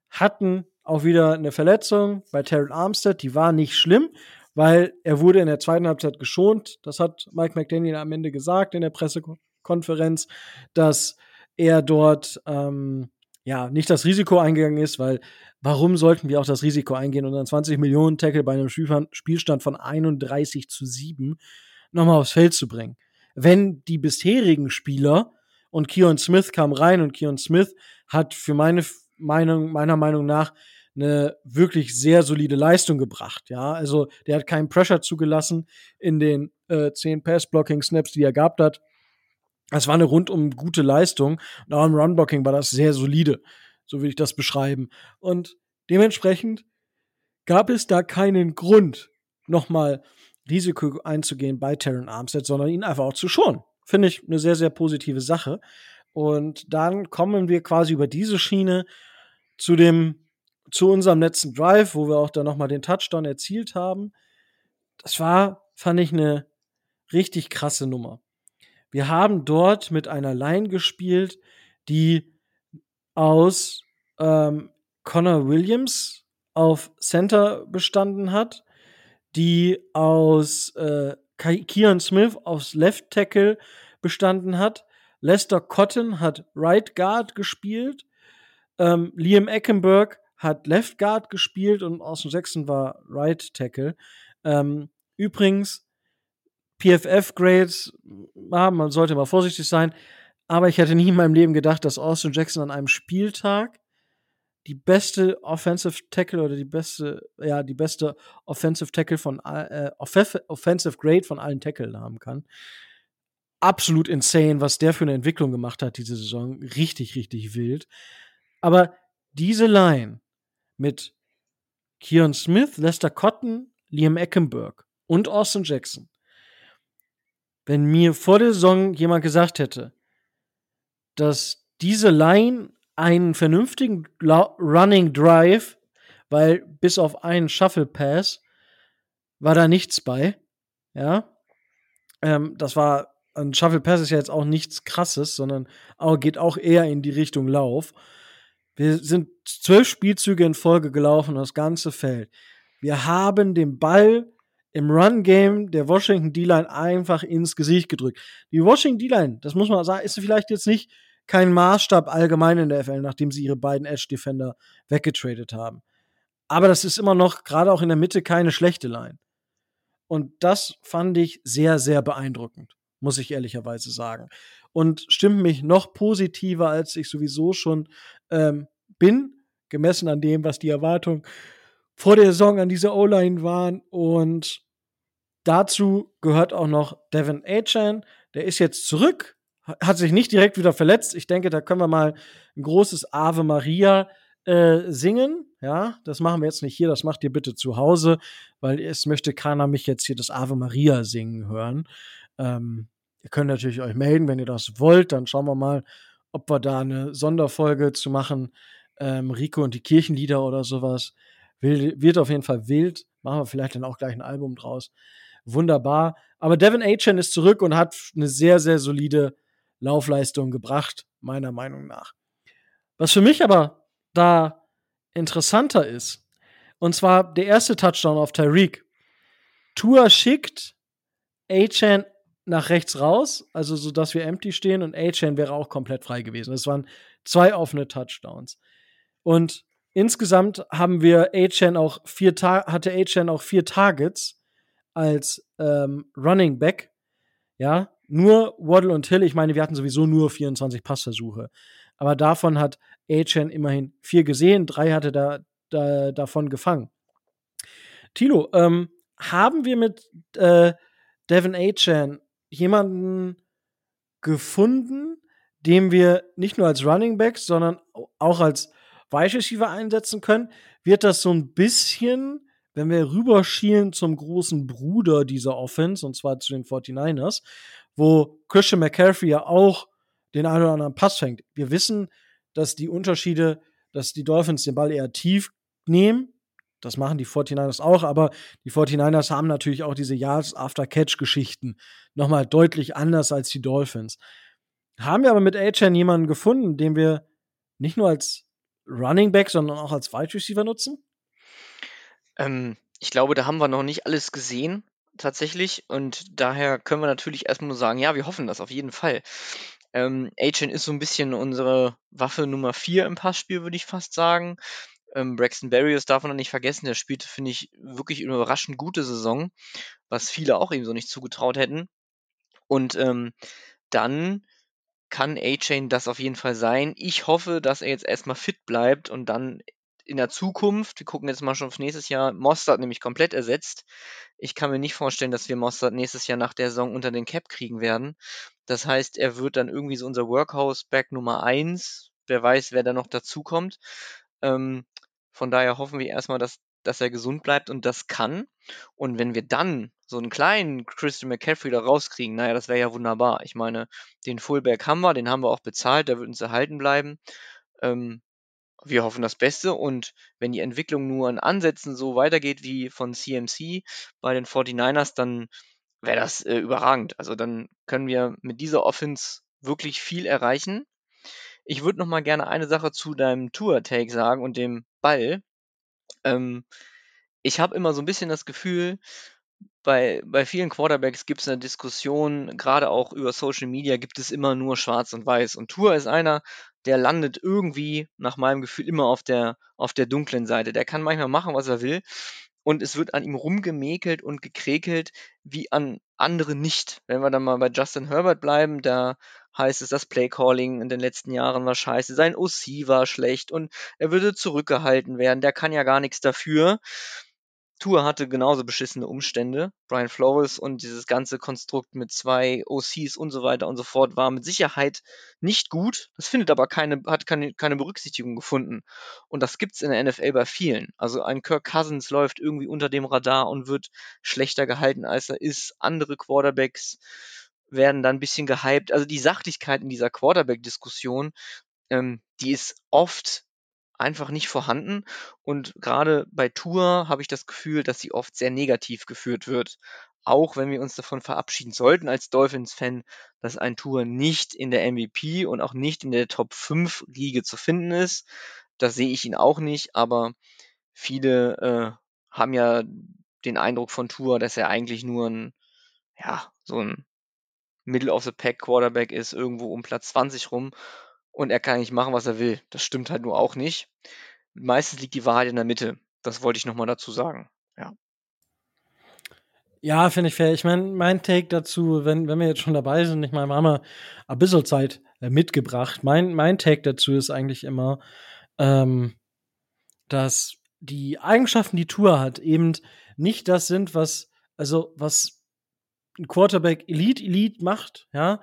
hatten auch wieder eine Verletzung bei Terrell Armstead, die war nicht schlimm, weil er wurde in der zweiten Halbzeit geschont. Das hat Mike McDaniel am Ende gesagt in der Pressekonferenz, dass er dort ähm, ja nicht das Risiko eingegangen ist, weil warum sollten wir auch das Risiko eingehen und dann 20 Millionen Tackle bei einem Spielstand von 31 zu 7 nochmal aufs Feld zu bringen? Wenn die bisherigen Spieler und Keon Smith kam rein und Keon Smith hat für meine Meinung, meiner Meinung nach eine wirklich sehr solide Leistung gebracht. Ja, also der hat keinen Pressure zugelassen in den äh, zehn Pass-Blocking-Snaps, die er gehabt hat. Es war eine rundum gute Leistung. Und auch im Run-Blocking war das sehr solide. So will ich das beschreiben. Und dementsprechend gab es da keinen Grund, nochmal Risiko einzugehen bei Terran Armstead, sondern ihn einfach auch zu schonen. Finde ich eine sehr, sehr positive Sache. Und dann kommen wir quasi über diese Schiene zu dem, zu unserem letzten Drive, wo wir auch dann nochmal den Touchdown erzielt haben. Das war, fand ich, eine richtig krasse Nummer. Wir haben dort mit einer Line gespielt, die aus ähm, Connor Williams auf Center bestanden hat, die aus äh, Kian Smith aufs Left Tackle bestanden hat, Lester Cotton hat Right Guard gespielt. Ähm, Liam Eckenberg hat Left Guard gespielt und aus dem sechsten war Right Tackle. Ähm, übrigens, PFF-Grades, ah, man sollte mal vorsichtig sein, aber ich hätte nie in meinem Leben gedacht, dass Austin Jackson an einem Spieltag die beste Offensive Tackle oder die beste, ja, die beste Offensive Tackle von äh, Offensive Grade von allen Tackle haben kann absolut insane, was der für eine Entwicklung gemacht hat diese Saison. Richtig, richtig wild. Aber diese Line mit Keon Smith, Lester Cotton, Liam Eckenberg und Austin Jackson. Wenn mir vor der Saison jemand gesagt hätte, dass diese Line einen vernünftigen Running Drive, weil bis auf einen Shuffle Pass war da nichts bei, ja, ähm, das war ein Shuffle Pass ist ja jetzt auch nichts krasses, sondern auch, geht auch eher in die Richtung Lauf. Wir sind zwölf Spielzüge in Folge gelaufen, das ganze Feld. Wir haben den Ball im Run-Game der Washington D-Line einfach ins Gesicht gedrückt. Die Washington D-Line, das muss man sagen, ist vielleicht jetzt nicht kein Maßstab allgemein in der FL, nachdem sie ihre beiden Edge-Defender weggetradet haben. Aber das ist immer noch, gerade auch in der Mitte, keine schlechte Line. Und das fand ich sehr, sehr beeindruckend, muss ich ehrlicherweise sagen. Und stimmt mich noch positiver, als ich sowieso schon ähm, bin, gemessen an dem, was die Erwartungen vor der Saison an dieser O-Line waren. Und dazu gehört auch noch Devin Achan. Der ist jetzt zurück, hat sich nicht direkt wieder verletzt. Ich denke, da können wir mal ein großes Ave Maria äh, singen. Ja, das machen wir jetzt nicht hier, das macht ihr bitte zu Hause, weil es möchte keiner mich jetzt hier das Ave Maria singen hören. Ähm, ihr könnt natürlich euch melden, wenn ihr das wollt. Dann schauen wir mal, ob wir da eine Sonderfolge zu machen. Ähm, Rico und die Kirchenlieder oder sowas. Will, wird auf jeden Fall wild. Machen wir vielleicht dann auch gleich ein Album draus. Wunderbar. Aber Devin Achan ist zurück und hat eine sehr, sehr solide Laufleistung gebracht, meiner Meinung nach. Was für mich aber da interessanter ist, und zwar der erste Touchdown auf Tyreek. Tua schickt A-Chan nach rechts raus, also so dass wir empty stehen und A-Chan wäre auch komplett frei gewesen. Das waren zwei offene Touchdowns. Und insgesamt haben wir A-Chan auch vier Ta hatte A-Chan auch vier Targets als ähm, Running Back. Ja, nur Waddle und Hill. Ich meine, wir hatten sowieso nur 24 Passversuche. Aber davon hat A-Chan immerhin vier gesehen, drei hatte da, da davon gefangen. Tilo, ähm, haben wir mit äh, Devin A-Chan jemanden gefunden, den wir nicht nur als Running Back, sondern auch als Wide einsetzen können? Wird das so ein bisschen, wenn wir rüberschielen zum großen Bruder dieser Offense, und zwar zu den 49ers, wo Christian McCaffrey ja auch den einen oder anderen Pass fängt. Wir wissen, dass die Unterschiede, dass die Dolphins den Ball eher tief nehmen. Das machen die 49ers auch, aber die 49ers haben natürlich auch diese Yards-After-Catch-Geschichten nochmal deutlich anders als die Dolphins. Haben wir aber mit A-Chan jemanden gefunden, den wir nicht nur als Running Back, sondern auch als Wide Receiver nutzen? Ähm, ich glaube, da haben wir noch nicht alles gesehen, tatsächlich. Und daher können wir natürlich erstmal nur sagen, ja, wir hoffen das auf jeden Fall. Ähm, Agent ist so ein bisschen unsere Waffe Nummer 4 im Passspiel, würde ich fast sagen. Ähm, Braxton Berrios darf man nicht vergessen, der spielte, finde ich, wirklich eine überraschend gute Saison, was viele auch ihm so nicht zugetraut hätten. Und ähm, dann kann A-Chain das auf jeden Fall sein. Ich hoffe, dass er jetzt erstmal fit bleibt und dann in der Zukunft, wir gucken jetzt mal schon auf nächstes Jahr, Mostert nämlich komplett ersetzt. Ich kann mir nicht vorstellen, dass wir Mostert nächstes Jahr nach der Saison unter den Cap kriegen werden. Das heißt, er wird dann irgendwie so unser Workhouse-Back Nummer 1. Wer weiß, wer da noch dazukommt. Ähm, von daher hoffen wir erstmal, dass, dass er gesund bleibt und das kann. Und wenn wir dann so einen kleinen Christian McCaffrey da rauskriegen, naja, das wäre ja wunderbar. Ich meine, den Fullback haben wir, den haben wir auch bezahlt, der wird uns erhalten bleiben. Ähm, wir hoffen das Beste und wenn die Entwicklung nur in Ansätzen so weitergeht wie von CMC bei den 49ers, dann wäre das äh, überragend. Also dann können wir mit dieser Offense wirklich viel erreichen. Ich würde noch mal gerne eine Sache zu deinem Tour-Take sagen und dem Ball. Ähm, ich habe immer so ein bisschen das Gefühl, bei, bei vielen Quarterbacks gibt es eine Diskussion, gerade auch über Social Media gibt es immer nur Schwarz und Weiß. Und Tour ist einer, der landet irgendwie, nach meinem Gefühl, immer auf der, auf der dunklen Seite. Der kann manchmal machen, was er will und es wird an ihm rumgemäkelt und gekrekelt wie an andere nicht. Wenn wir dann mal bei Justin Herbert bleiben, da heißt es, das Playcalling in den letzten Jahren war scheiße, sein OC war schlecht und er würde zurückgehalten werden, der kann ja gar nichts dafür. Tour hatte genauso beschissene Umstände. Brian Flores und dieses ganze Konstrukt mit zwei OCs und so weiter und so fort war mit Sicherheit nicht gut. Das findet aber keine, hat keine, keine Berücksichtigung gefunden. Und das gibt's in der NFL bei vielen. Also ein Kirk Cousins läuft irgendwie unter dem Radar und wird schlechter gehalten, als er ist. Andere Quarterbacks werden dann ein bisschen gehypt. Also die Sachlichkeit in dieser Quarterback-Diskussion, ähm, die ist oft einfach nicht vorhanden. Und gerade bei Tour habe ich das Gefühl, dass sie oft sehr negativ geführt wird. Auch wenn wir uns davon verabschieden sollten als Dolphins-Fan, dass ein Tour nicht in der MVP und auch nicht in der Top 5 Liga zu finden ist. Das sehe ich ihn auch nicht, aber viele äh, haben ja den Eindruck von Tour, dass er eigentlich nur ein, ja, so ein Middle of the Pack Quarterback ist, irgendwo um Platz 20 rum. Und er kann eigentlich machen, was er will. Das stimmt halt nur auch nicht. Meistens liegt die Wahrheit in der Mitte. Das wollte ich nochmal dazu sagen. Ja. Ja, finde ich fair. Ich meine, mein Take dazu, wenn, wenn wir jetzt schon dabei sind, ich meine, wir haben ja ein bisschen Zeit äh, mitgebracht. Mein, mein Take dazu ist eigentlich immer, ähm, dass die Eigenschaften, die Tour hat, eben nicht das sind, was, also was ein Quarterback Elite Elite macht, ja,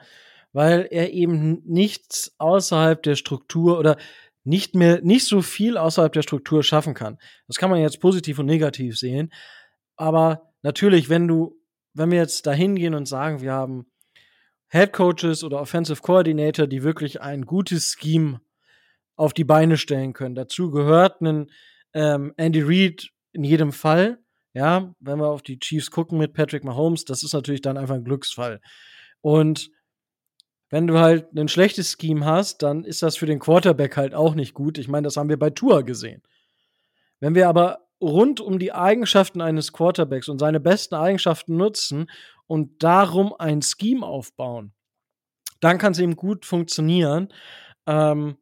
weil er eben nichts außerhalb der Struktur oder nicht mehr, nicht so viel außerhalb der Struktur schaffen kann. Das kann man jetzt positiv und negativ sehen. Aber natürlich, wenn du, wenn wir jetzt da hingehen und sagen, wir haben Head Coaches oder Offensive Coordinator, die wirklich ein gutes Scheme auf die Beine stellen können. Dazu gehört ein ähm, Andy Reid in jedem Fall. Ja, wenn wir auf die Chiefs gucken mit Patrick Mahomes, das ist natürlich dann einfach ein Glücksfall. Und wenn du halt ein schlechtes Scheme hast, dann ist das für den Quarterback halt auch nicht gut. Ich meine, das haben wir bei Tour gesehen. Wenn wir aber rund um die Eigenschaften eines Quarterbacks und seine besten Eigenschaften nutzen und darum ein Scheme aufbauen, dann kann es eben gut funktionieren. Ähm,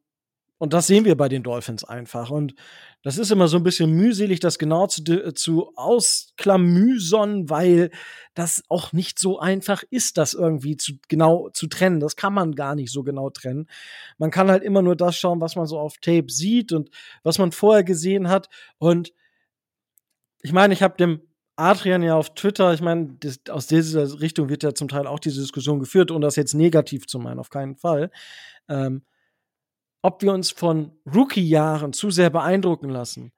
und das sehen wir bei den Dolphins einfach. Und das ist immer so ein bisschen mühselig, das genau zu, zu ausklamüsern, weil das auch nicht so einfach ist, das irgendwie zu, genau zu trennen. Das kann man gar nicht so genau trennen. Man kann halt immer nur das schauen, was man so auf Tape sieht und was man vorher gesehen hat. Und ich meine, ich habe dem Adrian ja auf Twitter, ich meine, aus dieser Richtung wird ja zum Teil auch diese Diskussion geführt, um das jetzt negativ zu meinen, auf keinen Fall. Ähm, ob wir uns von Rookie-Jahren zu sehr beeindrucken lassen.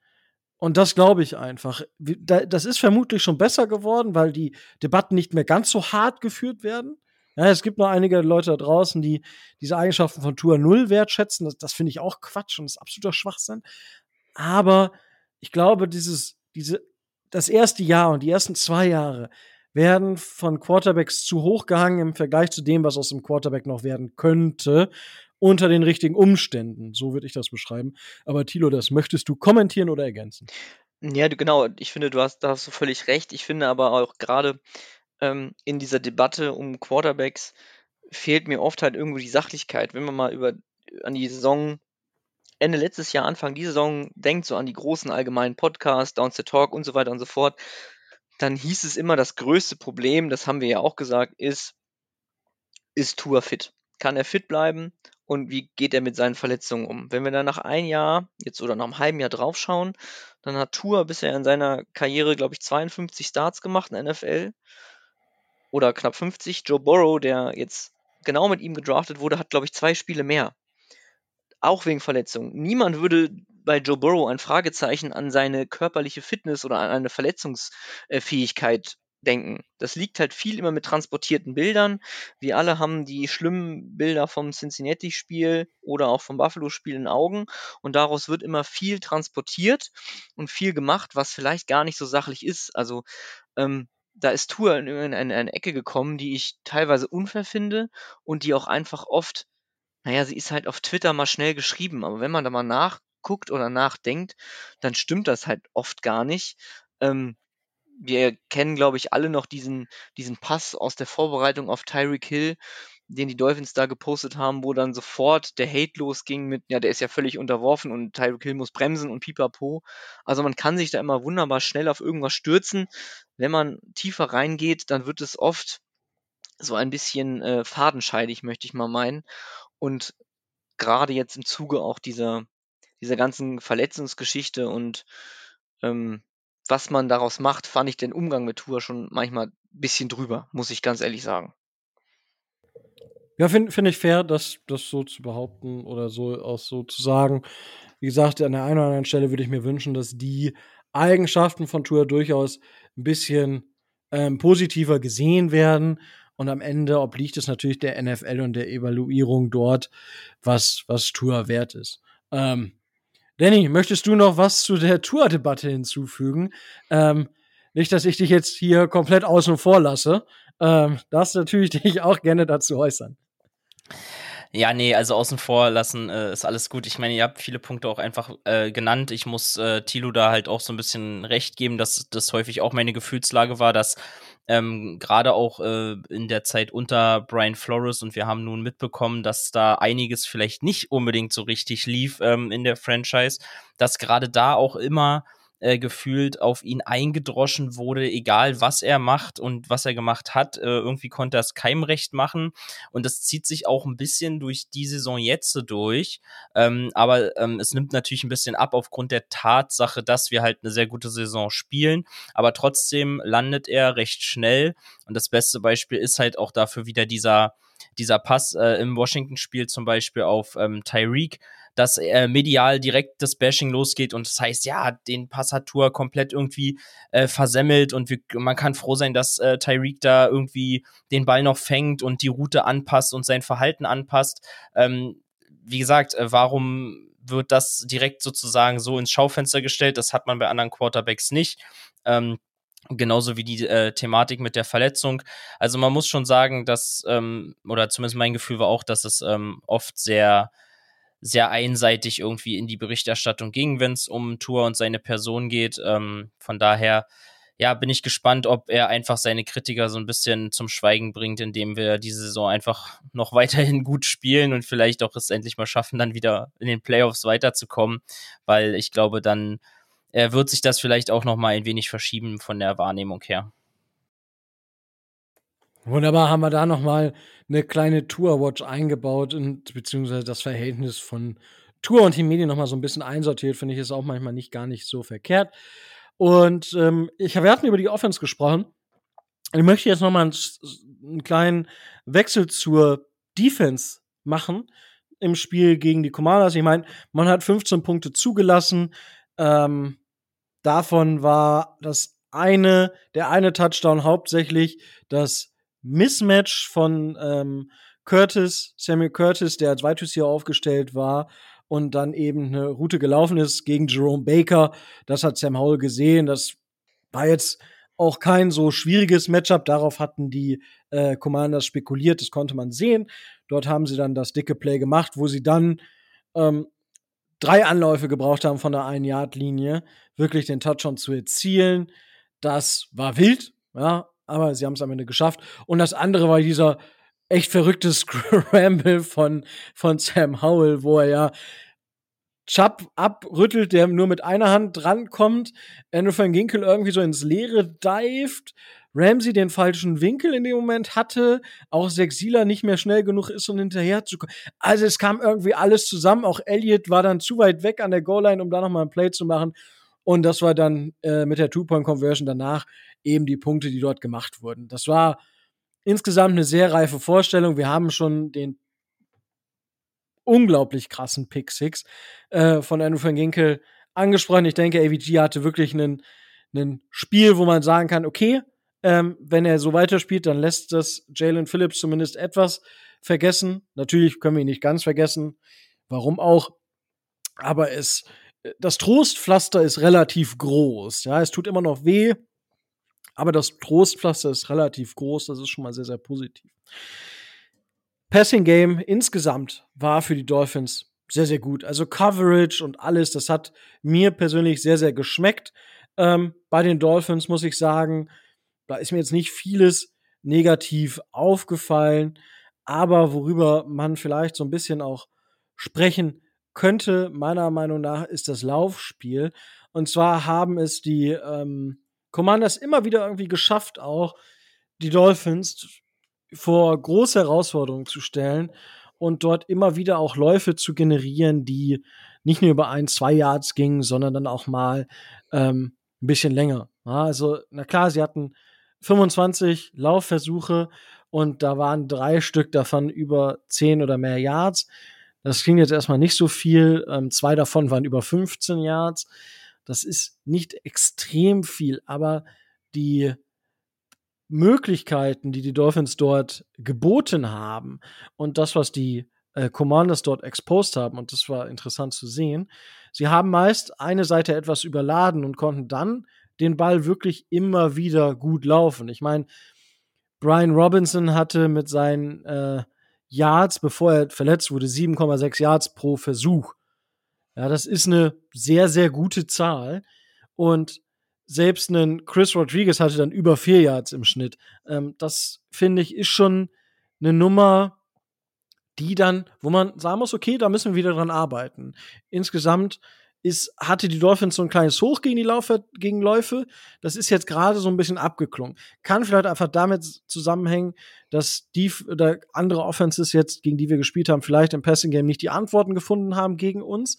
Und das glaube ich einfach. Das ist vermutlich schon besser geworden, weil die Debatten nicht mehr ganz so hart geführt werden. Ja, es gibt noch einige Leute da draußen, die diese Eigenschaften von Tour Null wertschätzen. Das, das finde ich auch Quatsch und ist absoluter Schwachsinn. Aber ich glaube, dieses, diese, das erste Jahr und die ersten zwei Jahre werden von Quarterbacks zu hoch gehangen im Vergleich zu dem, was aus dem Quarterback noch werden könnte unter den richtigen Umständen. So würde ich das beschreiben. Aber Thilo, das möchtest du kommentieren oder ergänzen? Ja, du, genau. Ich finde, du hast, da hast du völlig recht. Ich finde aber auch gerade ähm, in dieser Debatte um Quarterbacks fehlt mir oft halt irgendwo die Sachlichkeit. Wenn man mal über an die Saison Ende letztes Jahr, Anfang dieser Saison denkt, so an die großen allgemeinen Podcasts, Downs the Talk und so weiter und so fort, dann hieß es immer, das größte Problem, das haben wir ja auch gesagt, ist, ist Tour fit? Kann er fit bleiben? Und wie geht er mit seinen Verletzungen um. Wenn wir dann nach einem Jahr, jetzt oder nach einem halben Jahr draufschauen, dann hat Tour bisher in seiner Karriere, glaube ich, 52 Starts gemacht in der NFL oder knapp 50. Joe Burrow, der jetzt genau mit ihm gedraftet wurde, hat, glaube ich, zwei Spiele mehr. Auch wegen Verletzungen. Niemand würde bei Joe Burrow ein Fragezeichen an seine körperliche Fitness oder an eine Verletzungsfähigkeit denken. Das liegt halt viel immer mit transportierten Bildern. Wir alle haben die schlimmen Bilder vom Cincinnati-Spiel oder auch vom Buffalo-Spiel in Augen und daraus wird immer viel transportiert und viel gemacht, was vielleicht gar nicht so sachlich ist. Also ähm, da ist Tour in, in, in eine Ecke gekommen, die ich teilweise unfair finde und die auch einfach oft, naja, sie ist halt auf Twitter mal schnell geschrieben, aber wenn man da mal nachguckt oder nachdenkt, dann stimmt das halt oft gar nicht. Ähm, wir kennen, glaube ich, alle noch diesen, diesen Pass aus der Vorbereitung auf Tyreek Hill, den die Dolphins da gepostet haben, wo dann sofort der Hate losging mit, ja, der ist ja völlig unterworfen und Tyreek Hill muss bremsen und pipapo. Also man kann sich da immer wunderbar schnell auf irgendwas stürzen. Wenn man tiefer reingeht, dann wird es oft so ein bisschen äh, fadenscheidig, möchte ich mal meinen. Und gerade jetzt im Zuge auch dieser, dieser ganzen Verletzungsgeschichte und ähm, was man daraus macht, fand ich den Umgang mit Tour schon manchmal ein bisschen drüber, muss ich ganz ehrlich sagen. Ja, finde find ich fair, das, das so zu behaupten oder so auch so zu sagen. Wie gesagt, an der einen oder anderen Stelle würde ich mir wünschen, dass die Eigenschaften von Tour durchaus ein bisschen ähm, positiver gesehen werden. Und am Ende obliegt es natürlich der NFL und der Evaluierung dort, was, was Tour wert ist. Ähm, Danny, möchtest du noch was zu der Tour-Debatte hinzufügen? Ähm, nicht, dass ich dich jetzt hier komplett außen vor lasse. Ähm, darfst natürlich dich auch gerne dazu äußern. Ja, nee, also außen vor lassen äh, ist alles gut. Ich meine, ihr habt viele Punkte auch einfach äh, genannt. Ich muss äh, Tilo da halt auch so ein bisschen recht geben, dass das häufig auch meine Gefühlslage war, dass ähm, gerade auch äh, in der Zeit unter Brian Flores und wir haben nun mitbekommen, dass da einiges vielleicht nicht unbedingt so richtig lief ähm, in der Franchise, dass gerade da auch immer äh, gefühlt auf ihn eingedroschen wurde, egal was er macht und was er gemacht hat. Äh, irgendwie konnte er es keinem recht machen. Und das zieht sich auch ein bisschen durch die Saison jetzt durch. Ähm, aber ähm, es nimmt natürlich ein bisschen ab aufgrund der Tatsache, dass wir halt eine sehr gute Saison spielen. Aber trotzdem landet er recht schnell. Und das beste Beispiel ist halt auch dafür wieder dieser dieser Pass äh, im Washington-Spiel zum Beispiel auf ähm, Tyreek, dass äh, medial direkt das Bashing losgeht und das heißt, ja, den Pass hat Tour komplett irgendwie äh, versemmelt und wir, man kann froh sein, dass äh, Tyreek da irgendwie den Ball noch fängt und die Route anpasst und sein Verhalten anpasst. Ähm, wie gesagt, äh, warum wird das direkt sozusagen so ins Schaufenster gestellt? Das hat man bei anderen Quarterbacks nicht. Ähm, Genauso wie die äh, Thematik mit der Verletzung. Also man muss schon sagen, dass, ähm, oder zumindest mein Gefühl war auch, dass es ähm, oft sehr, sehr einseitig irgendwie in die Berichterstattung ging, wenn es um Tour und seine Person geht. Ähm, von daher, ja, bin ich gespannt, ob er einfach seine Kritiker so ein bisschen zum Schweigen bringt, indem wir diese Saison einfach noch weiterhin gut spielen und vielleicht auch es endlich mal schaffen, dann wieder in den Playoffs weiterzukommen, weil ich glaube, dann äh, wird sich das vielleicht auch noch mal ein wenig verschieben von der Wahrnehmung her. Wunderbar, haben wir da noch mal eine kleine Tour-Watch eingebaut und beziehungsweise das Verhältnis von Tour und Medien noch mal so ein bisschen einsortiert, finde ich, ist auch manchmal nicht gar nicht so verkehrt. Und ähm, ich, wir hatten über die Offense gesprochen. Ich möchte jetzt noch mal einen, einen kleinen Wechsel zur Defense machen im Spiel gegen die Commanders. Ich meine, man hat 15 Punkte zugelassen. Ähm, Davon war das eine, der eine Touchdown hauptsächlich das Mismatch von ähm, Curtis, Samuel Curtis, der als Wide hier aufgestellt war und dann eben eine Route gelaufen ist gegen Jerome Baker. Das hat Sam Howell gesehen. Das war jetzt auch kein so schwieriges Matchup. Darauf hatten die äh, Commanders spekuliert. Das konnte man sehen. Dort haben sie dann das dicke Play gemacht, wo sie dann ähm, drei Anläufe gebraucht haben von der Ein-Yard-Linie, wirklich den Touchdown zu erzielen. Das war wild, ja, aber sie haben es am Ende geschafft. Und das andere war dieser echt verrückte Scramble von, von Sam Howell, wo er ja Chubb abrüttelt, der nur mit einer Hand drankommt, Andrew van Ginkel irgendwie so ins Leere dived, Ramsey den falschen Winkel in dem Moment hatte, auch Sexila nicht mehr schnell genug ist, um hinterher zu kommen. Also es kam irgendwie alles zusammen. Auch Elliott war dann zu weit weg an der Goal-Line, um da nochmal ein Play zu machen. Und das war dann äh, mit der Two-Point-Conversion danach eben die Punkte, die dort gemacht wurden. Das war insgesamt eine sehr reife Vorstellung. Wir haben schon den unglaublich krassen Pick Six äh, von Andrew van Ginkel angesprochen. Ich denke, AVG hatte wirklich einen, einen Spiel, wo man sagen kann, okay, ähm, wenn er so weiterspielt, dann lässt das Jalen Phillips zumindest etwas vergessen. Natürlich können wir ihn nicht ganz vergessen. Warum auch? Aber es, das Trostpflaster ist relativ groß. Ja, es tut immer noch weh, aber das Trostpflaster ist relativ groß. Das ist schon mal sehr, sehr positiv. Passing Game insgesamt war für die Dolphins sehr, sehr gut. Also Coverage und alles, das hat mir persönlich sehr, sehr geschmeckt. Ähm, bei den Dolphins muss ich sagen, da ist mir jetzt nicht vieles negativ aufgefallen, aber worüber man vielleicht so ein bisschen auch sprechen könnte, meiner Meinung nach, ist das Laufspiel. Und zwar haben es die ähm, Commanders immer wieder irgendwie geschafft, auch die Dolphins vor große Herausforderungen zu stellen und dort immer wieder auch Läufe zu generieren, die nicht nur über ein, zwei Yards gingen, sondern dann auch mal ähm, ein bisschen länger. Ja, also, na klar, sie hatten 25 Laufversuche und da waren drei Stück davon über 10 oder mehr Yards. Das klingt jetzt erstmal nicht so viel. Ähm, zwei davon waren über 15 Yards. Das ist nicht extrem viel, aber die Möglichkeiten, die die Dolphins dort geboten haben und das, was die äh, Commanders dort exposed haben, und das war interessant zu sehen, sie haben meist eine Seite etwas überladen und konnten dann den Ball wirklich immer wieder gut laufen. Ich meine, Brian Robinson hatte mit seinen äh, Yards, bevor er verletzt wurde, 7,6 Yards pro Versuch. Ja, das ist eine sehr, sehr gute Zahl. Und selbst ein Chris Rodriguez hatte dann über vier Yards im Schnitt. Ähm, das finde ich ist schon eine Nummer, die dann, wo man sagen muss, okay, da müssen wir wieder dran arbeiten. Insgesamt ist, hatte die Dolphins so ein kleines Hoch gegen die Laufe, gegen Läufe. Das ist jetzt gerade so ein bisschen abgeklungen. Kann vielleicht einfach damit zusammenhängen, dass die oder andere Offenses jetzt, gegen die wir gespielt haben, vielleicht im Passing Game nicht die Antworten gefunden haben gegen uns.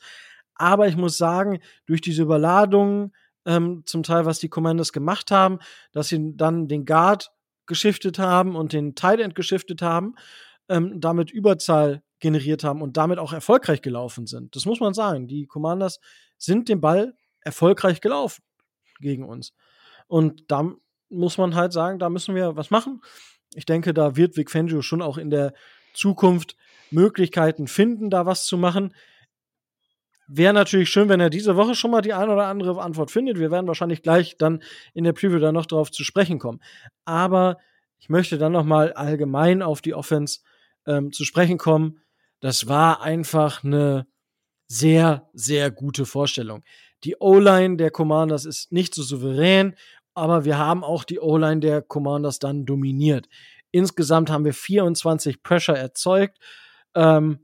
Aber ich muss sagen, durch diese Überladung, ähm, zum Teil, was die Commanders gemacht haben, dass sie dann den Guard geschiftet haben und den Tight End geschiftet haben, ähm, damit Überzahl generiert haben und damit auch erfolgreich gelaufen sind. Das muss man sagen. Die Commanders sind den Ball erfolgreich gelaufen gegen uns. Und da muss man halt sagen, da müssen wir was machen. Ich denke, da wird Vic Fangio schon auch in der Zukunft Möglichkeiten finden, da was zu machen. Wäre natürlich schön, wenn er diese Woche schon mal die eine oder andere Antwort findet. Wir werden wahrscheinlich gleich dann in der Preview da noch drauf zu sprechen kommen. Aber ich möchte dann noch mal allgemein auf die Offense ähm, zu sprechen kommen. Das war einfach eine sehr, sehr gute Vorstellung. Die O-Line der Commanders ist nicht so souverän, aber wir haben auch die O-Line der Commanders dann dominiert. Insgesamt haben wir 24 Pressure erzeugt. Ähm,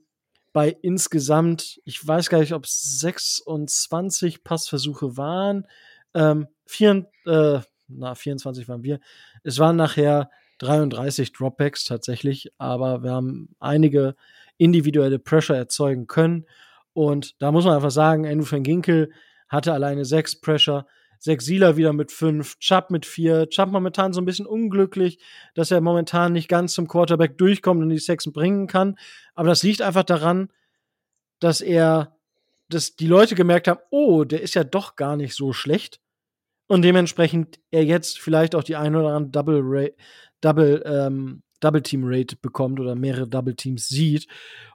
bei insgesamt, ich weiß gar nicht, ob es 26 Passversuche waren. Ähm, vier, äh, na, 24 waren wir. Es waren nachher 33 Dropbacks tatsächlich, aber wir haben einige individuelle Pressure erzeugen können. Und da muss man einfach sagen, Andrew van Ginkel hatte alleine sechs Pressure, sechs Sieler wieder mit fünf, Chubb mit vier. Chubb momentan so ein bisschen unglücklich, dass er momentan nicht ganz zum Quarterback durchkommt und die Sechsen bringen kann. Aber das liegt einfach daran, dass er, dass die Leute gemerkt haben, oh, der ist ja doch gar nicht so schlecht. Und dementsprechend er jetzt vielleicht auch die ein oder andere Double, Double, ähm, Double Team Rate bekommt oder mehrere Double Teams sieht.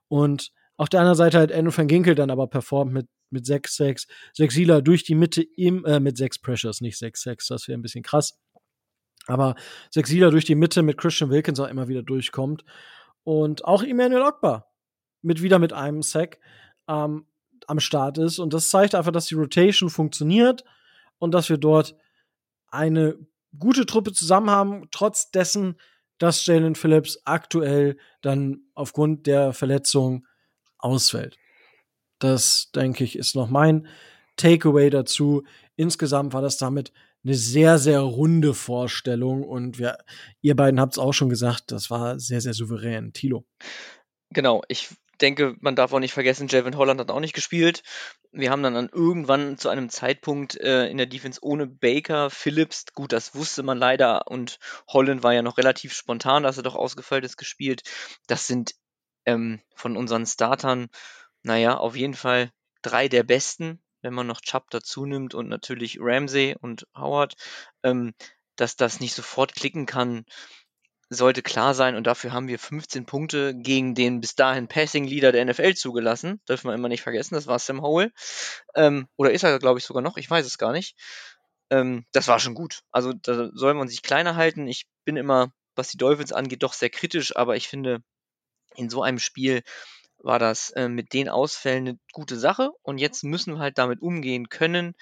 Und auf der anderen Seite halt Andrew van Ginkel dann aber performt mit, mit 6 6 6 Sealer durch die Mitte im, äh, mit 6 Pressures, nicht 6 6 das wäre ein bisschen krass. Aber 6 Sealer durch die Mitte mit Christian Wilkins auch immer wieder durchkommt. Und auch Emmanuel Ogba mit wieder mit einem Sack ähm, am Start ist. Und das zeigt einfach, dass die Rotation funktioniert und dass wir dort eine gute Truppe zusammen haben, trotz dessen, dass Jalen Phillips aktuell dann aufgrund der Verletzung ausfällt. Das, denke ich, ist noch mein Takeaway dazu. Insgesamt war das damit eine sehr, sehr runde Vorstellung und wir, ihr beiden habt es auch schon gesagt, das war sehr, sehr souverän. Tilo. Genau, ich denke, man darf auch nicht vergessen, Javin Holland hat auch nicht gespielt. Wir haben dann, irgendwann zu einem Zeitpunkt äh, in der Defense ohne Baker, Phillips, gut, das wusste man leider und Holland war ja noch relativ spontan, dass er doch ausgefallen ist, gespielt. Das sind ähm, von unseren Startern, naja, auf jeden Fall drei der besten, wenn man noch Chubb dazu nimmt und natürlich Ramsey und Howard, ähm, dass das nicht sofort klicken kann, sollte klar sein und dafür haben wir 15 Punkte gegen den bis dahin Passing Leader der NFL zugelassen. Dürfen wir immer nicht vergessen, das war Sam Howell. Ähm, oder ist er, glaube ich, sogar noch, ich weiß es gar nicht. Ähm, das war schon gut. Also da soll man sich kleiner halten. Ich bin immer, was die Dolphins angeht, doch sehr kritisch, aber ich finde, in so einem Spiel war das äh, mit den Ausfällen eine gute Sache und jetzt müssen wir halt damit umgehen können,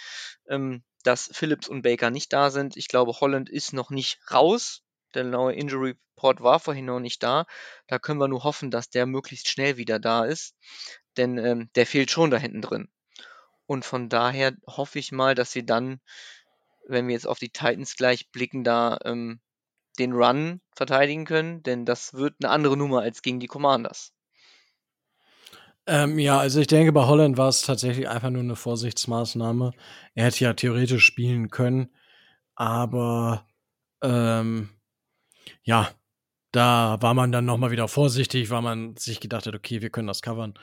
ähm, dass Phillips und Baker nicht da sind. Ich glaube, Holland ist noch nicht raus der neue Injury Report war vorhin noch nicht da. Da können wir nur hoffen, dass der möglichst schnell wieder da ist, denn ähm, der fehlt schon da hinten drin. Und von daher hoffe ich mal, dass sie dann, wenn wir jetzt auf die Titans gleich blicken, da ähm, den Run verteidigen können, denn das wird eine andere Nummer als gegen die Commanders. Ähm, ja, also ich denke, bei Holland war es tatsächlich einfach nur eine Vorsichtsmaßnahme. Er hätte ja theoretisch spielen können, aber ähm, ja, da war man dann nochmal wieder vorsichtig, weil man sich gedacht hat, okay, wir können das covern.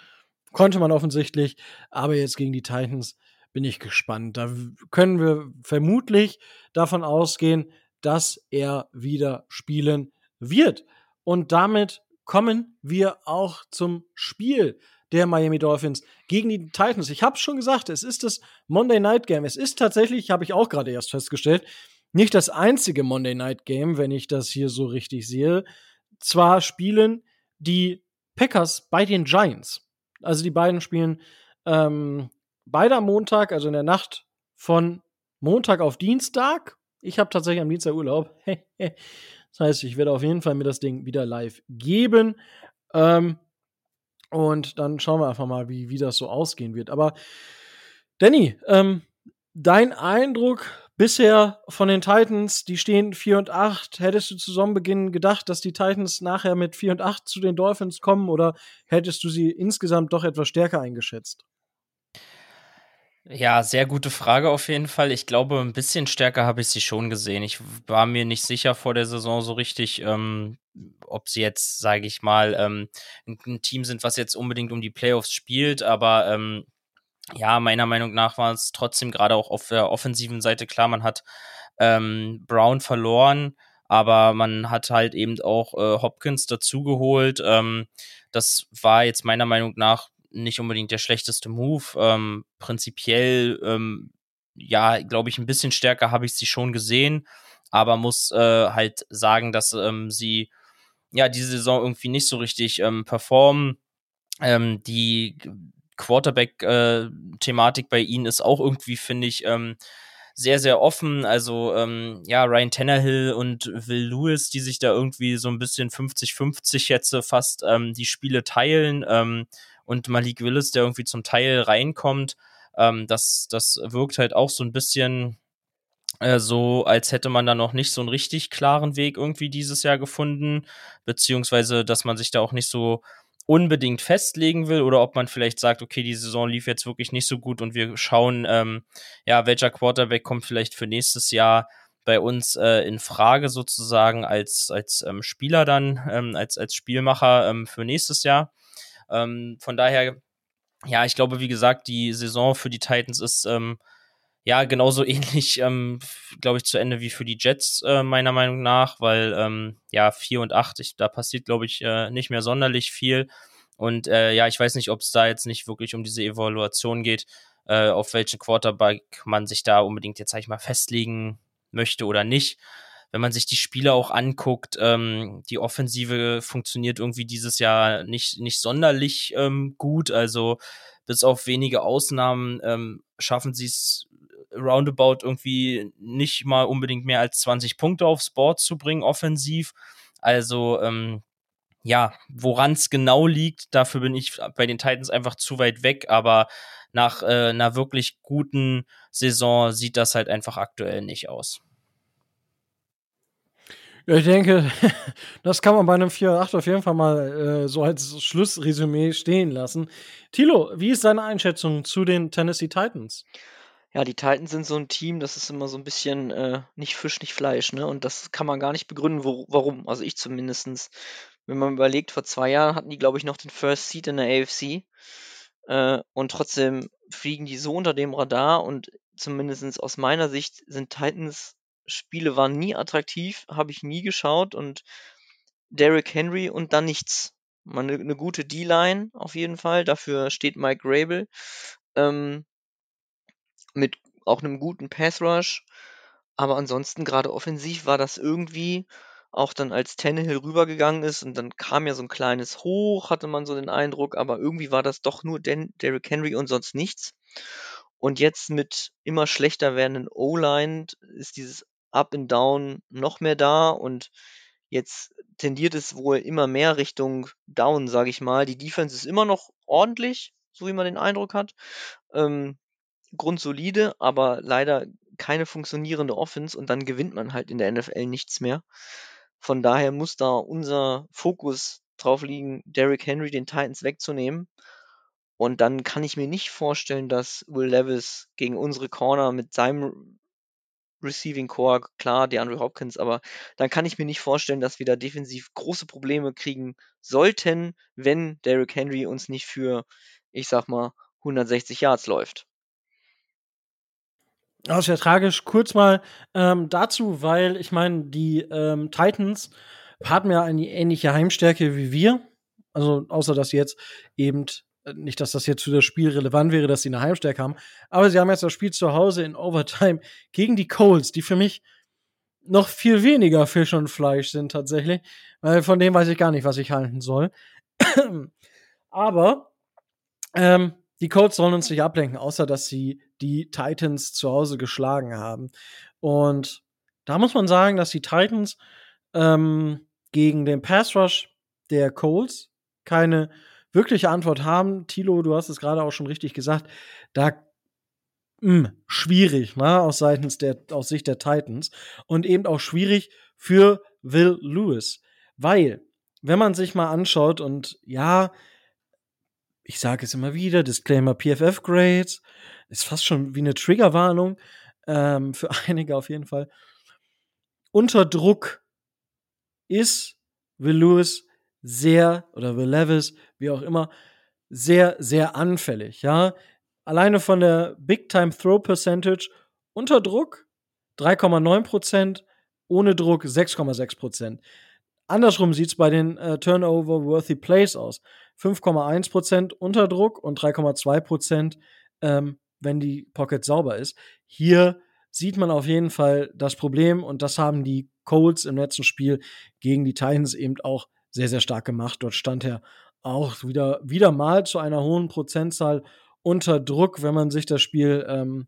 Konnte man offensichtlich, aber jetzt gegen die Titans bin ich gespannt. Da können wir vermutlich davon ausgehen, dass er wieder spielen wird. Und damit kommen wir auch zum Spiel der Miami Dolphins gegen die Titans. Ich habe schon gesagt, es ist das Monday Night Game. Es ist tatsächlich, habe ich auch gerade erst festgestellt, nicht das einzige Monday Night Game, wenn ich das hier so richtig sehe. Zwar spielen die Packers bei den Giants. Also die beiden spielen ähm, beide am Montag, also in der Nacht von Montag auf Dienstag. Ich habe tatsächlich am Dienstag Urlaub. das heißt, ich werde auf jeden Fall mir das Ding wieder live geben. Ähm, und dann schauen wir einfach mal, wie, wie das so ausgehen wird. Aber Danny, ähm, dein Eindruck bisher von den Titans, die stehen 4 und 8. Hättest du zu Saisonbeginn gedacht, dass die Titans nachher mit 4 und 8 zu den Dolphins kommen oder hättest du sie insgesamt doch etwas stärker eingeschätzt? Ja, sehr gute Frage auf jeden Fall. Ich glaube, ein bisschen stärker habe ich sie schon gesehen. Ich war mir nicht sicher vor der Saison so richtig, ähm, ob sie jetzt, sage ich mal, ähm, ein, Team sind, was jetzt unbedingt um die Playoffs spielt, aber ähm, ja, meiner Meinung nach war es trotzdem gerade auch auf der offensiven Seite klar, man hat ähm, Brown verloren, aber man hat halt eben auch äh, Hopkins dazugeholt. Ähm, das war jetzt meiner Meinung nach nicht unbedingt der schlechteste Move. Ähm, prinzipiell, ähm, ja, glaube ich, ein bisschen stärker habe ich sie schon gesehen, aber muss äh, halt sagen, dass ähm, sie ja diese Saison irgendwie nicht so richtig ähm, performen. Ähm, die Quarterback-Thematik äh, bei ihnen ist auch irgendwie, finde ich, ähm, sehr, sehr offen. Also, ähm, ja, Ryan Tannehill und Will Lewis, die sich da irgendwie so ein bisschen 50-50 jetzt fast ähm, die Spiele teilen. Ähm, und Malik Willis, der irgendwie zum Teil reinkommt. Ähm, das, das wirkt halt auch so ein bisschen äh, so, als hätte man da noch nicht so einen richtig klaren Weg irgendwie dieses Jahr gefunden, beziehungsweise, dass man sich da auch nicht so unbedingt festlegen will oder ob man vielleicht sagt, okay, die Saison lief jetzt wirklich nicht so gut und wir schauen, ähm, ja, welcher Quarterback kommt vielleicht für nächstes Jahr bei uns äh, in Frage sozusagen als, als ähm, Spieler dann, ähm, als, als Spielmacher ähm, für nächstes Jahr. Ähm, von daher, ja, ich glaube, wie gesagt, die Saison für die Titans ist ähm, ja genauso ähnlich, ähm, glaube ich, zu Ende wie für die Jets, äh, meiner Meinung nach, weil ähm, ja, 4 und 8, ich, da passiert, glaube ich, äh, nicht mehr sonderlich viel. Und äh, ja, ich weiß nicht, ob es da jetzt nicht wirklich um diese Evaluation geht, äh, auf welchen Quarterback man sich da unbedingt jetzt, sag ich mal, festlegen möchte oder nicht wenn man sich die Spiele auch anguckt, ähm, die Offensive funktioniert irgendwie dieses Jahr nicht, nicht sonderlich ähm, gut. Also bis auf wenige Ausnahmen ähm, schaffen sie es roundabout irgendwie nicht mal unbedingt mehr als 20 Punkte aufs Board zu bringen, offensiv. Also, ähm, ja, woran es genau liegt, dafür bin ich bei den Titans einfach zu weit weg, aber nach äh, einer wirklich guten Saison sieht das halt einfach aktuell nicht aus. Ich denke, das kann man bei einem 4-8 auf jeden Fall mal äh, so als Schlussresümee stehen lassen. Tilo, wie ist deine Einschätzung zu den Tennessee Titans? Ja, die Titans sind so ein Team, das ist immer so ein bisschen äh, nicht Fisch, nicht Fleisch, ne? Und das kann man gar nicht begründen, wo, warum. Also ich zumindestens. Wenn man überlegt, vor zwei Jahren hatten die, glaube ich, noch den First Seed in der AFC. Äh, und trotzdem fliegen die so unter dem Radar und zumindest aus meiner Sicht sind Titans Spiele waren nie attraktiv, habe ich nie geschaut und Derrick Henry und dann nichts. Mal eine, eine gute D-Line auf jeden Fall, dafür steht Mike Rabel. Ähm, mit auch einem guten Pass Rush. Aber ansonsten gerade offensiv war das irgendwie auch dann als Tannehill rübergegangen ist und dann kam ja so ein kleines Hoch, hatte man so den Eindruck, aber irgendwie war das doch nur Den Derrick Henry und sonst nichts. Und jetzt mit immer schlechter werdenden O-Line ist dieses Up and Down noch mehr da und jetzt tendiert es wohl immer mehr Richtung Down, sage ich mal. Die Defense ist immer noch ordentlich, so wie man den Eindruck hat. Ähm, grundsolide, aber leider keine funktionierende Offense und dann gewinnt man halt in der NFL nichts mehr. Von daher muss da unser Fokus drauf liegen, Derrick Henry den Titans wegzunehmen. Und dann kann ich mir nicht vorstellen, dass Will Levis gegen unsere Corner mit seinem Receiving Core, klar, DeAndre Hopkins, aber dann kann ich mir nicht vorstellen, dass wir da defensiv große Probleme kriegen sollten, wenn Derrick Henry uns nicht für, ich sag mal, 160 Yards läuft. Das ist ja tragisch. Kurz mal ähm, dazu, weil ich meine, die ähm, Titans haben ja eine ähnliche Heimstärke wie wir. Also, außer dass jetzt eben äh, nicht, dass das jetzt für das Spiel relevant wäre, dass sie eine Heimstärke haben, aber sie haben jetzt das Spiel zu Hause in Overtime gegen die Colts, die für mich noch viel weniger Fisch und Fleisch sind tatsächlich, weil von dem weiß ich gar nicht, was ich halten soll. Aber ähm, die Colts sollen uns nicht ablenken, außer dass sie die Titans zu Hause geschlagen haben. Und da muss man sagen, dass die Titans ähm, gegen den Pass Rush der Colts keine wirkliche Antwort haben. Tilo, du hast es gerade auch schon richtig gesagt, da mh, hm, schwierig, ne, aus seitens der aus Sicht der Titans und eben auch schwierig für Will Lewis, weil wenn man sich mal anschaut und ja, ich sage es immer wieder, Disclaimer PFF Grades, ist fast schon wie eine Triggerwarnung ähm, für einige auf jeden Fall. Unter Druck ist Will Lewis sehr oder Will Levis, wie auch immer, sehr, sehr anfällig. Ja, alleine von der Big Time Throw Percentage unter Druck 3,9 Prozent, ohne Druck 6,6 Prozent. Andersrum sieht es bei den äh, Turnover-Worthy Plays aus. 5,1 Prozent unter Druck und 3,2 Prozent, ähm, wenn die Pocket sauber ist. Hier sieht man auf jeden Fall das Problem und das haben die Colts im letzten Spiel gegen die Titans eben auch sehr, sehr stark gemacht. Dort stand er auch wieder, wieder mal zu einer hohen Prozentzahl unter Druck, wenn man sich das Spiel ähm,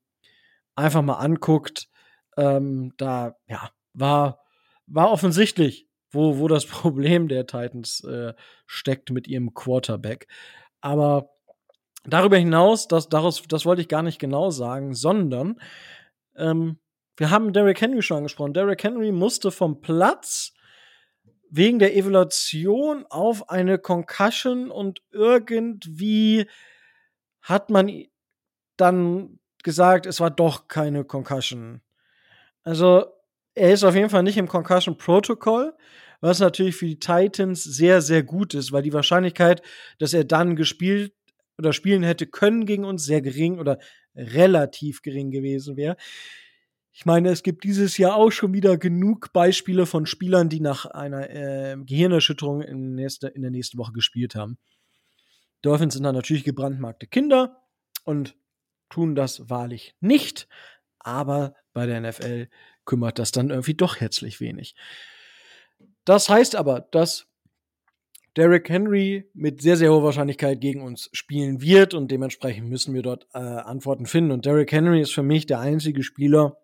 einfach mal anguckt. Ähm, da ja, war, war offensichtlich, wo, wo das Problem der Titans äh, steckt mit ihrem Quarterback. Aber darüber hinaus, das, daraus, das wollte ich gar nicht genau sagen, sondern ähm, wir haben Derrick Henry schon angesprochen. Derrick Henry musste vom Platz wegen der Evaluation auf eine Concussion und irgendwie hat man dann gesagt, es war doch keine Concussion. Also er ist auf jeden Fall nicht im Concussion Protocol, was natürlich für die Titans sehr, sehr gut ist, weil die Wahrscheinlichkeit, dass er dann gespielt oder spielen hätte können gegen uns, sehr gering oder relativ gering gewesen wäre. Ich meine, es gibt dieses Jahr auch schon wieder genug Beispiele von Spielern, die nach einer äh, Gehirnerschütterung in, nächste, in der nächsten Woche gespielt haben. Dolphins sind dann natürlich gebrandmarkte Kinder und tun das wahrlich nicht. Aber bei der NFL kümmert das dann irgendwie doch herzlich wenig. Das heißt aber, dass Derrick Henry mit sehr, sehr hoher Wahrscheinlichkeit gegen uns spielen wird und dementsprechend müssen wir dort äh, Antworten finden. Und Derrick Henry ist für mich der einzige Spieler,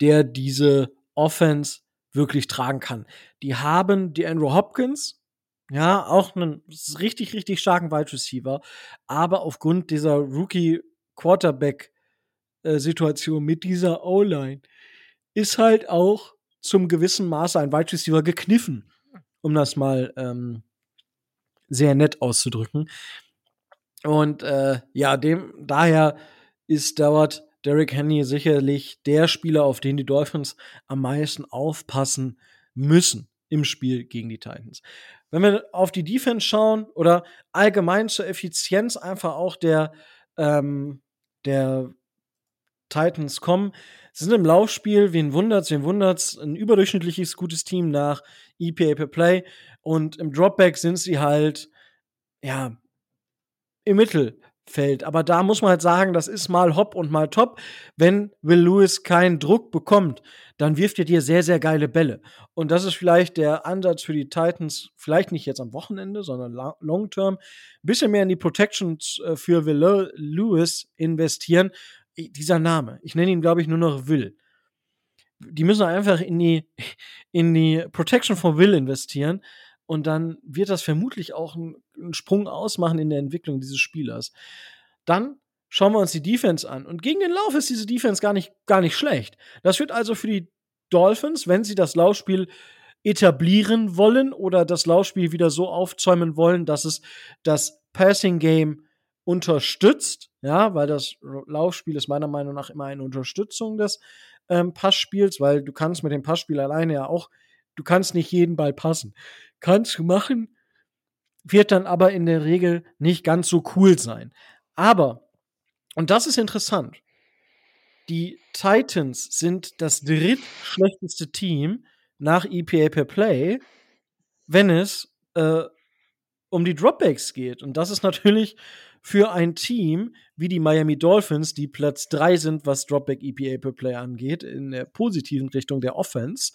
der diese Offense wirklich tragen kann. Die haben die Andrew Hopkins, ja, auch einen richtig, richtig starken Wide Receiver, aber aufgrund dieser Rookie Quarterback äh, Situation mit dieser O-Line ist halt auch zum gewissen Maße ein Wide Receiver gekniffen, um das mal ähm, sehr nett auszudrücken. Und äh, ja, dem daher ist dort Derrick Henry sicherlich der Spieler, auf den die Dolphins am meisten aufpassen müssen im Spiel gegen die Titans. Wenn wir auf die Defense schauen oder allgemein zur Effizienz einfach auch der, ähm, der Titans kommen, sie sind im Laufspiel, wen wundert's, wen wundert's, ein überdurchschnittliches gutes Team nach EPA per Play und im Dropback sind sie halt, ja, im Mittel fällt. Aber da muss man halt sagen, das ist mal hopp und mal top. Wenn Will Lewis keinen Druck bekommt, dann wirft er dir sehr, sehr geile Bälle. Und das ist vielleicht der Ansatz für die Titans, vielleicht nicht jetzt am Wochenende, sondern long term, ein bisschen mehr in die Protections äh, für Will Lewis investieren. Dieser Name, ich nenne ihn, glaube ich, nur noch Will. Die müssen einfach in die, in die Protection for Will investieren und dann wird das vermutlich auch einen Sprung ausmachen in der Entwicklung dieses Spielers. Dann schauen wir uns die Defense an. Und gegen den Lauf ist diese Defense gar nicht, gar nicht schlecht. Das wird also für die Dolphins, wenn sie das Laufspiel etablieren wollen oder das Laufspiel wieder so aufzäumen wollen, dass es das Passing Game unterstützt, ja, weil das Laufspiel ist meiner Meinung nach immer eine Unterstützung des ähm, Passspiels, weil du kannst mit dem Passspiel alleine ja auch, du kannst nicht jeden Ball passen kannst du machen, wird dann aber in der Regel nicht ganz so cool sein. Aber, und das ist interessant, die Titans sind das drittschlechteste Team nach EPA per Play, wenn es äh, um die Dropbacks geht. Und das ist natürlich für ein Team wie die Miami Dolphins, die Platz 3 sind, was Dropback EPA per Play angeht, in der positiven Richtung der Offense,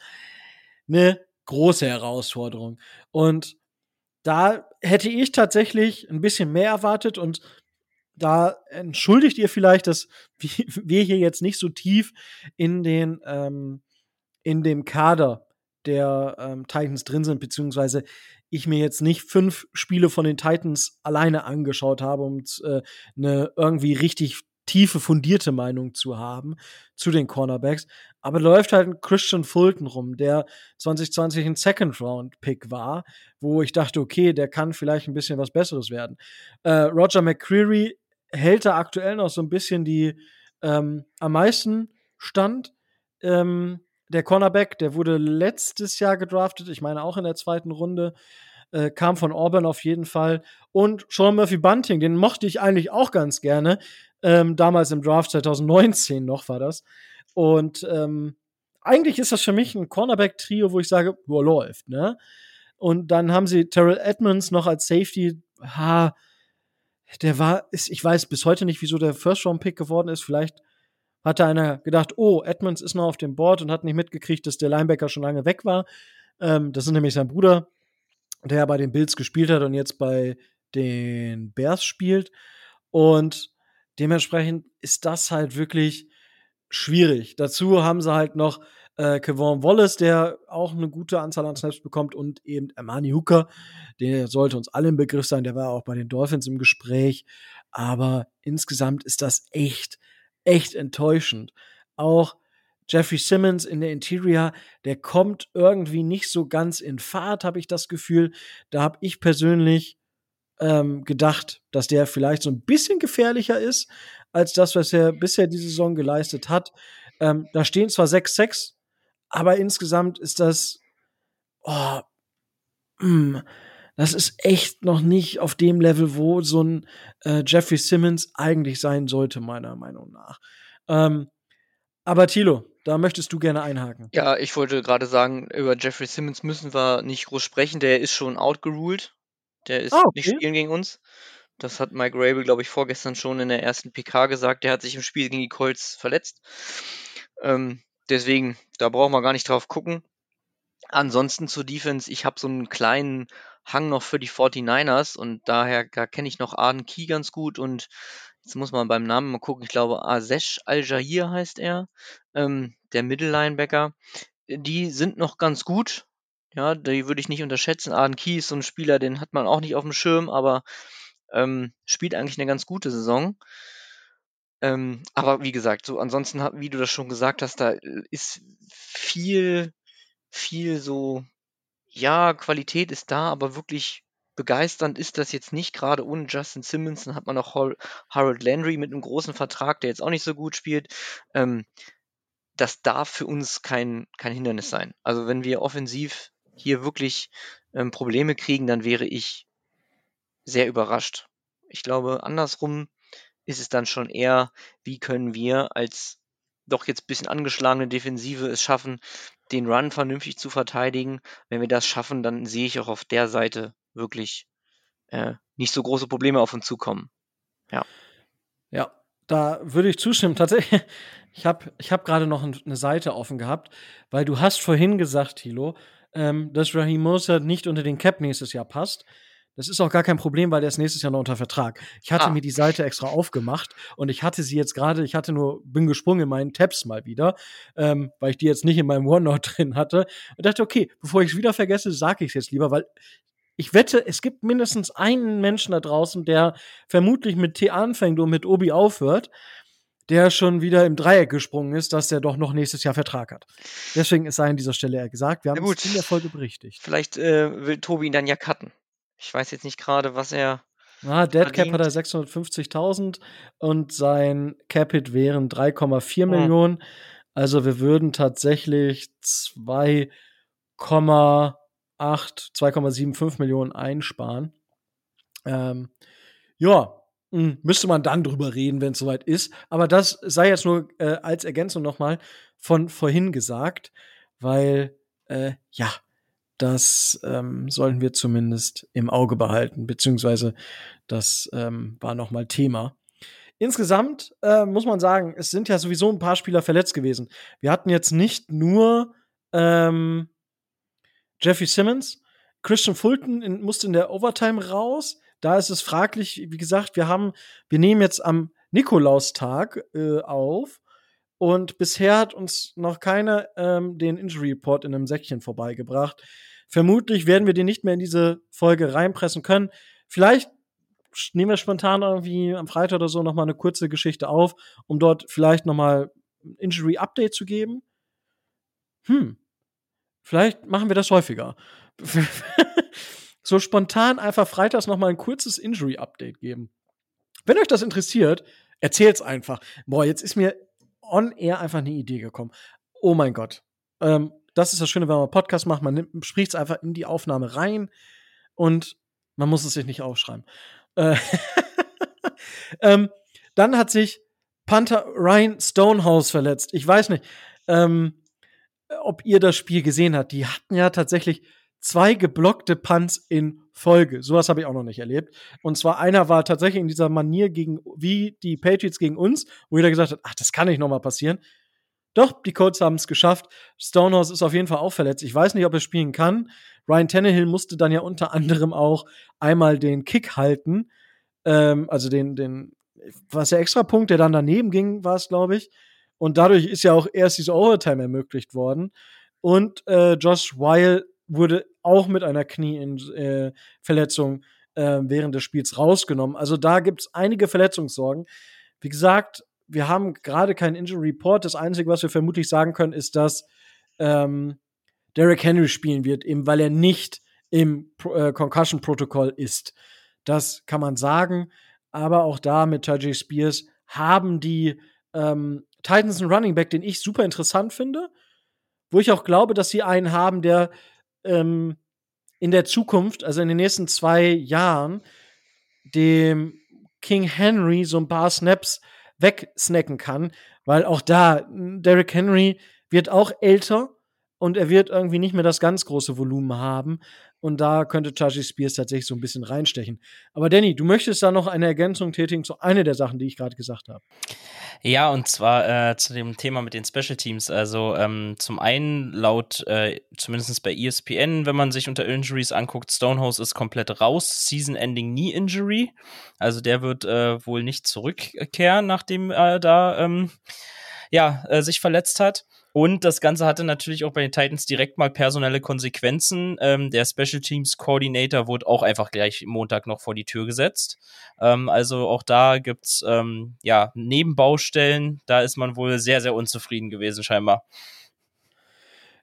eine große Herausforderung. Und da hätte ich tatsächlich ein bisschen mehr erwartet und da entschuldigt ihr vielleicht, dass wir hier jetzt nicht so tief in den ähm, in dem Kader der ähm, Titans drin sind, beziehungsweise ich mir jetzt nicht fünf Spiele von den Titans alleine angeschaut habe, um äh, eine irgendwie richtig tiefe, fundierte Meinung zu haben zu den Cornerbacks. Aber da läuft halt ein Christian Fulton rum, der 2020 ein Second-Round-Pick war, wo ich dachte, okay, der kann vielleicht ein bisschen was Besseres werden. Äh, Roger McCreary hält da aktuell noch so ein bisschen die ähm, am meisten stand. Ähm, der Cornerback, der wurde letztes Jahr gedraftet, ich meine auch in der zweiten Runde, äh, kam von Auburn auf jeden Fall. Und Sean Murphy Bunting, den mochte ich eigentlich auch ganz gerne. Ähm, damals im Draft 2019 noch war das. Und ähm, eigentlich ist das für mich ein Cornerback-Trio, wo ich sage, wo läuft, ne? Und dann haben sie Terrell Edmonds noch als Safety. Ha, der war, ist, ich weiß bis heute nicht, wieso der First-Round-Pick geworden ist. Vielleicht hatte einer gedacht, oh, Edmonds ist noch auf dem Board und hat nicht mitgekriegt, dass der Linebacker schon lange weg war. Ähm, das ist nämlich sein Bruder, der bei den Bills gespielt hat und jetzt bei den Bears spielt. Und dementsprechend ist das halt wirklich schwierig. Dazu haben sie halt noch äh, Kevon Wallace, der auch eine gute Anzahl an Snaps bekommt und eben Amani Hooker, der sollte uns alle im Begriff sein, der war auch bei den Dolphins im Gespräch. Aber insgesamt ist das echt echt enttäuschend. Auch Jeffrey Simmons in der Interior, der kommt irgendwie nicht so ganz in Fahrt, habe ich das Gefühl. Da habe ich persönlich ähm, gedacht, dass der vielleicht so ein bisschen gefährlicher ist als das, was er bisher die Saison geleistet hat. Ähm, da stehen zwar 6-6, aber insgesamt ist das, oh, mm, das ist echt noch nicht auf dem Level, wo so ein äh, Jeffrey Simmons eigentlich sein sollte, meiner Meinung nach. Ähm, aber Thilo, da möchtest du gerne einhaken. Ja, ich wollte gerade sagen, über Jeffrey Simmons müssen wir nicht groß sprechen. Der ist schon outgeruled. Der ist ah, okay. nicht spielen gegen uns. Das hat Mike Rabel, glaube ich, vorgestern schon in der ersten PK gesagt. Der hat sich im Spiel gegen die Colts verletzt. Ähm, deswegen, da brauchen wir gar nicht drauf gucken. Ansonsten zur Defense, ich habe so einen kleinen Hang noch für die 49ers und daher da kenne ich noch Arden Key ganz gut und jetzt muss man beim Namen mal gucken, ich glaube Azesh Al-Jahir heißt er, ähm, der Mittellinebacker. Die sind noch ganz gut, ja, die würde ich nicht unterschätzen. Arden Key ist so ein Spieler, den hat man auch nicht auf dem Schirm, aber ähm, spielt eigentlich eine ganz gute Saison. Ähm, aber wie gesagt, so ansonsten, wie du das schon gesagt hast, da ist viel, viel so ja, Qualität ist da, aber wirklich begeisternd ist das jetzt nicht. Gerade ohne Justin Simmons, hat man noch Harold Landry mit einem großen Vertrag, der jetzt auch nicht so gut spielt. Ähm, das darf für uns kein, kein Hindernis sein. Also wenn wir offensiv hier wirklich ähm, Probleme kriegen, dann wäre ich sehr überrascht. Ich glaube, andersrum ist es dann schon eher, wie können wir als doch jetzt ein bisschen angeschlagene Defensive es schaffen, den Run vernünftig zu verteidigen. Wenn wir das schaffen, dann sehe ich auch auf der Seite wirklich äh, nicht so große Probleme auf uns zukommen. Ja. Ja, da würde ich zustimmen. Tatsächlich, ich habe ich hab gerade noch eine Seite offen gehabt, weil du hast vorhin gesagt, Thilo, ähm, dass Raheem Moser nicht unter den Cap nächstes Jahr passt. Das ist auch gar kein Problem, weil der ist nächstes Jahr noch unter Vertrag. Ich hatte ah. mir die Seite extra aufgemacht und ich hatte sie jetzt gerade, ich hatte nur, bin gesprungen in meinen Tabs mal wieder, ähm, weil ich die jetzt nicht in meinem OneNote drin hatte. Und dachte, okay, bevor ich es wieder vergesse, sage ich es jetzt lieber, weil ich wette, es gibt mindestens einen Menschen da draußen, der vermutlich mit T anfängt und mit Obi aufhört, der schon wieder im Dreieck gesprungen ist, dass der doch noch nächstes Jahr Vertrag hat. Deswegen ist sei an dieser Stelle er gesagt. Wir haben es in der Folge berichtigt. Vielleicht äh, will Tobi ihn dann ja cutten. Ich weiß jetzt nicht gerade, was er. Ah, Dead Cap hat er 650.000 und sein Capit wären 3,4 hm. Millionen. Also wir würden tatsächlich 2,8, 2,75 Millionen einsparen. Ähm, ja, hm, müsste man dann drüber reden, wenn es soweit ist. Aber das sei jetzt nur äh, als Ergänzung nochmal von vorhin gesagt, weil äh, ja, das ähm, sollten wir zumindest im Auge behalten, beziehungsweise das ähm, war nochmal Thema. Insgesamt äh, muss man sagen, es sind ja sowieso ein paar Spieler verletzt gewesen. Wir hatten jetzt nicht nur ähm, Jeffrey Simmons, Christian Fulton in, musste in der Overtime raus. Da ist es fraglich, wie gesagt, wir haben, wir nehmen jetzt am Nikolaustag äh, auf und bisher hat uns noch keiner ähm, den Injury Report in einem Säckchen vorbeigebracht. Vermutlich werden wir den nicht mehr in diese Folge reinpressen können. Vielleicht nehmen wir spontan irgendwie am Freitag oder so noch mal eine kurze Geschichte auf, um dort vielleicht noch mal ein Injury Update zu geben. Hm. Vielleicht machen wir das häufiger. so spontan einfach freitags noch mal ein kurzes Injury Update geben. Wenn euch das interessiert, erzählt's einfach. Boah, jetzt ist mir on air einfach eine Idee gekommen. Oh mein Gott. Ähm, das ist das Schöne, wenn man einen Podcast macht, man spricht es einfach in die Aufnahme rein und man muss es sich nicht aufschreiben. Äh ähm, dann hat sich Panther Ryan Stonehouse verletzt. Ich weiß nicht, ähm, ob ihr das Spiel gesehen habt. Die hatten ja tatsächlich zwei geblockte Punts in Folge. Sowas habe ich auch noch nicht erlebt. Und zwar einer war tatsächlich in dieser Manier gegen wie die Patriots gegen uns, wo jeder gesagt hat, ach, das kann nicht nochmal passieren. Doch, die Colts haben es geschafft. Stonehouse ist auf jeden Fall auch verletzt. Ich weiß nicht, ob er spielen kann. Ryan Tannehill musste dann ja unter anderem auch einmal den Kick halten. Ähm, also den, den, was der extra Punkt, der dann daneben ging, war es, glaube ich. Und dadurch ist ja auch erst diese Overtime ermöglicht worden. Und äh, Josh Weil wurde auch mit einer Knieverletzung äh, äh, während des Spiels rausgenommen. Also da gibt es einige Verletzungssorgen. Wie gesagt, wir haben gerade keinen Injury Report. Das Einzige, was wir vermutlich sagen können, ist, dass ähm, Derrick Henry spielen wird, eben weil er nicht im äh, Concussion Protokoll ist. Das kann man sagen. Aber auch da mit Tajay Spears haben die ähm, Titans einen Running Back, den ich super interessant finde, wo ich auch glaube, dass sie einen haben, der ähm, in der Zukunft, also in den nächsten zwei Jahren, dem King Henry so ein paar Snaps wegsnacken kann, weil auch da, Derrick Henry wird auch älter und er wird irgendwie nicht mehr das ganz große Volumen haben. Und da könnte Chachi Spears tatsächlich so ein bisschen reinstechen. Aber Danny, du möchtest da noch eine Ergänzung tätigen zu einer der Sachen, die ich gerade gesagt habe. Ja, und zwar äh, zu dem Thema mit den Special Teams. Also ähm, zum einen laut, äh, zumindest bei ESPN, wenn man sich unter Injuries anguckt, Stonehouse ist komplett raus. Season-Ending Knee Injury. Also der wird äh, wohl nicht zurückkehren, nachdem er da ähm, ja, äh, sich verletzt hat. Und das Ganze hatte natürlich auch bei den Titans direkt mal personelle Konsequenzen. Ähm, der Special Teams Coordinator wurde auch einfach gleich Montag noch vor die Tür gesetzt. Ähm, also auch da gibt's ähm, ja Nebenbaustellen. Da ist man wohl sehr, sehr unzufrieden gewesen, scheinbar.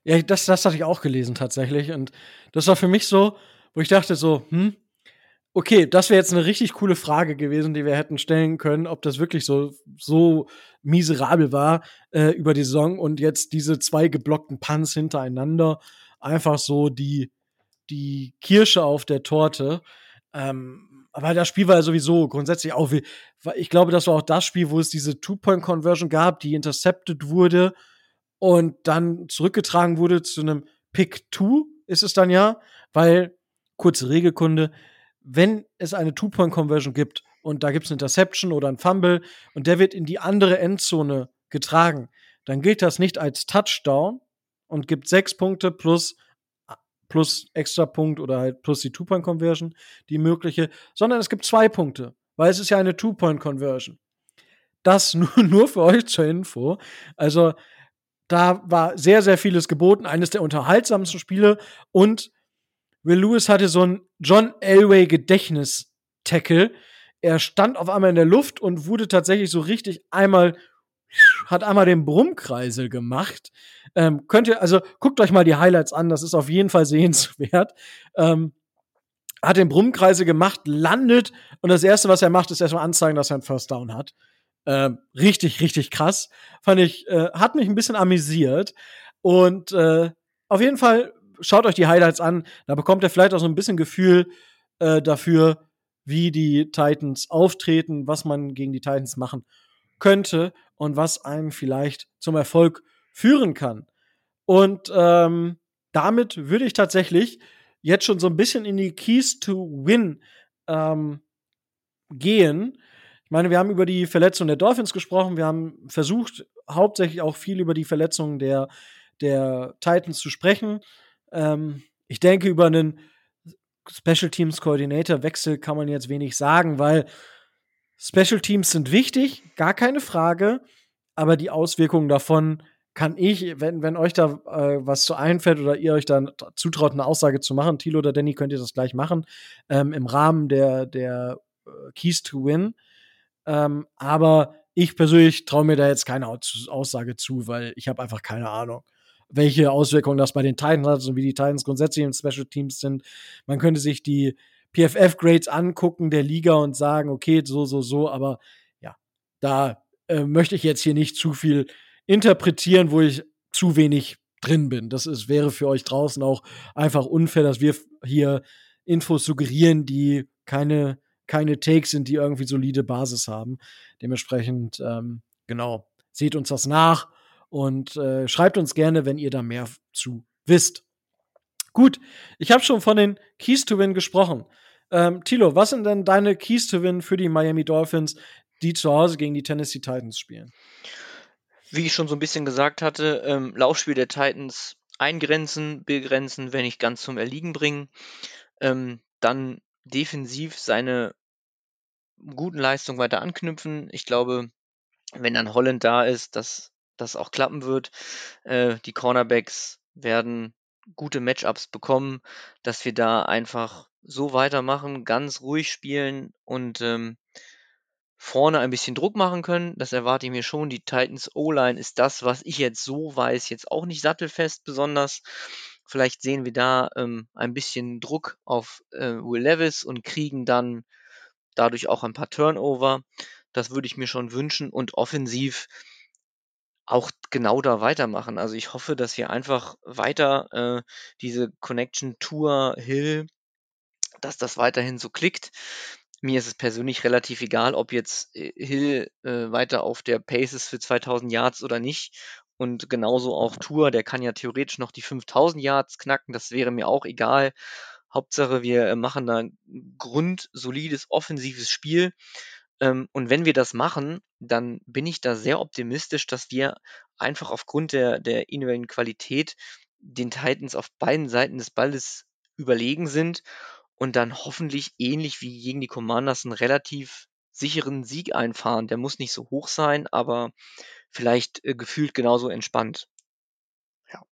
Ja, das, das hatte ich auch gelesen tatsächlich. Und das war für mich so, wo ich dachte so, hm, Okay, das wäre jetzt eine richtig coole Frage gewesen, die wir hätten stellen können, ob das wirklich so, so miserabel war äh, über die Saison und jetzt diese zwei geblockten Punts hintereinander einfach so die, die Kirsche auf der Torte. Ähm, aber das Spiel war ja sowieso grundsätzlich auch wie, ich glaube, das war auch das Spiel, wo es diese Two-Point-Conversion gab, die intercepted wurde und dann zurückgetragen wurde zu einem Pick-Two, ist es dann ja, weil, kurze Regelkunde, wenn es eine Two-Point-Conversion gibt und da gibt es eine Interception oder ein Fumble und der wird in die andere Endzone getragen, dann gilt das nicht als Touchdown und gibt sechs Punkte plus plus extra Punkt oder halt plus die Two-Point-Conversion, die mögliche, sondern es gibt zwei Punkte, weil es ist ja eine Two-Point-Conversion. Das nur, nur für euch zur Info. Also da war sehr, sehr vieles geboten, eines der unterhaltsamsten Spiele und Will Lewis hatte so ein John Elway Gedächtnis-Tackle. Er stand auf einmal in der Luft und wurde tatsächlich so richtig einmal, hat einmal den Brummkreisel gemacht. Ähm, könnt ihr, also guckt euch mal die Highlights an, das ist auf jeden Fall sehenswert. Ähm, hat den Brummkreisel gemacht, landet und das erste, was er macht, ist erstmal anzeigen, dass er einen First Down hat. Ähm, richtig, richtig krass. Fand ich, äh, hat mich ein bisschen amüsiert. Und äh, auf jeden Fall schaut euch die Highlights an. Da bekommt ihr vielleicht auch so ein bisschen Gefühl äh, dafür, wie die Titans auftreten, was man gegen die Titans machen könnte und was einem vielleicht zum Erfolg führen kann. Und ähm, damit würde ich tatsächlich jetzt schon so ein bisschen in die Keys to Win ähm, gehen. Ich meine, wir haben über die Verletzung der Dolphins gesprochen. Wir haben versucht, hauptsächlich auch viel über die Verletzung der, der Titans zu sprechen. Ähm, ich denke, über einen Special Teams Coordinator Wechsel kann man jetzt wenig sagen, weil Special Teams sind wichtig, gar keine Frage, aber die Auswirkungen davon kann ich, wenn, wenn euch da äh, was zu einfällt oder ihr euch dann zutraut, eine Aussage zu machen, Thilo oder Danny, könnt ihr das gleich machen, ähm, im Rahmen der, der äh, Keys to Win. Ähm, aber ich persönlich traue mir da jetzt keine Aussage zu, weil ich habe einfach keine Ahnung, welche Auswirkungen das bei den Titans hat und wie die Titans grundsätzlich im Special Teams sind. Man könnte sich die PFF-Grades angucken der Liga und sagen, okay, so, so, so, aber ja, da äh, möchte ich jetzt hier nicht zu viel interpretieren, wo ich zu wenig drin bin. Das ist, wäre für euch draußen auch einfach unfair, dass wir hier Infos suggerieren, die keine, keine Takes sind, die irgendwie solide Basis haben. Dementsprechend, ähm, genau, seht uns das nach und äh, schreibt uns gerne, wenn ihr da mehr zu wisst. Gut, ich habe schon von den Keys to Win gesprochen. Ähm, Tilo, was sind denn deine Keys to Win für die Miami Dolphins, die zu Hause gegen die Tennessee Titans spielen? Wie ich schon so ein bisschen gesagt hatte, ähm, Laufspiel der Titans eingrenzen, begrenzen, wenn nicht ganz zum Erliegen bringen. Ähm, dann defensiv seine guten Leistungen weiter anknüpfen. Ich glaube, wenn dann Holland da ist, dass das auch klappen wird. Äh, die Cornerbacks werden gute Matchups bekommen, dass wir da einfach so weitermachen, ganz ruhig spielen und ähm, vorne ein bisschen Druck machen können. Das erwarte ich mir schon. Die Titans O-Line ist das, was ich jetzt so weiß, jetzt auch nicht sattelfest besonders. Vielleicht sehen wir da ähm, ein bisschen Druck auf äh, Will Levis und kriegen dann dadurch auch ein paar Turnover. Das würde ich mir schon wünschen. Und offensiv auch genau da weitermachen. Also ich hoffe, dass wir einfach weiter äh, diese Connection Tour Hill, dass das weiterhin so klickt. Mir ist es persönlich relativ egal, ob jetzt äh, Hill äh, weiter auf der Pace ist für 2000 Yards oder nicht. Und genauso auch Tour, der kann ja theoretisch noch die 5000 Yards knacken, das wäre mir auch egal. Hauptsache, wir äh, machen da ein grundsolides offensives Spiel. Ähm, und wenn wir das machen, dann bin ich da sehr optimistisch, dass wir einfach aufgrund der, der individuellen Qualität den Titans auf beiden Seiten des Balles überlegen sind und dann hoffentlich ähnlich wie gegen die Commanders einen relativ sicheren Sieg einfahren. Der muss nicht so hoch sein, aber vielleicht äh, gefühlt genauso entspannt. Ja.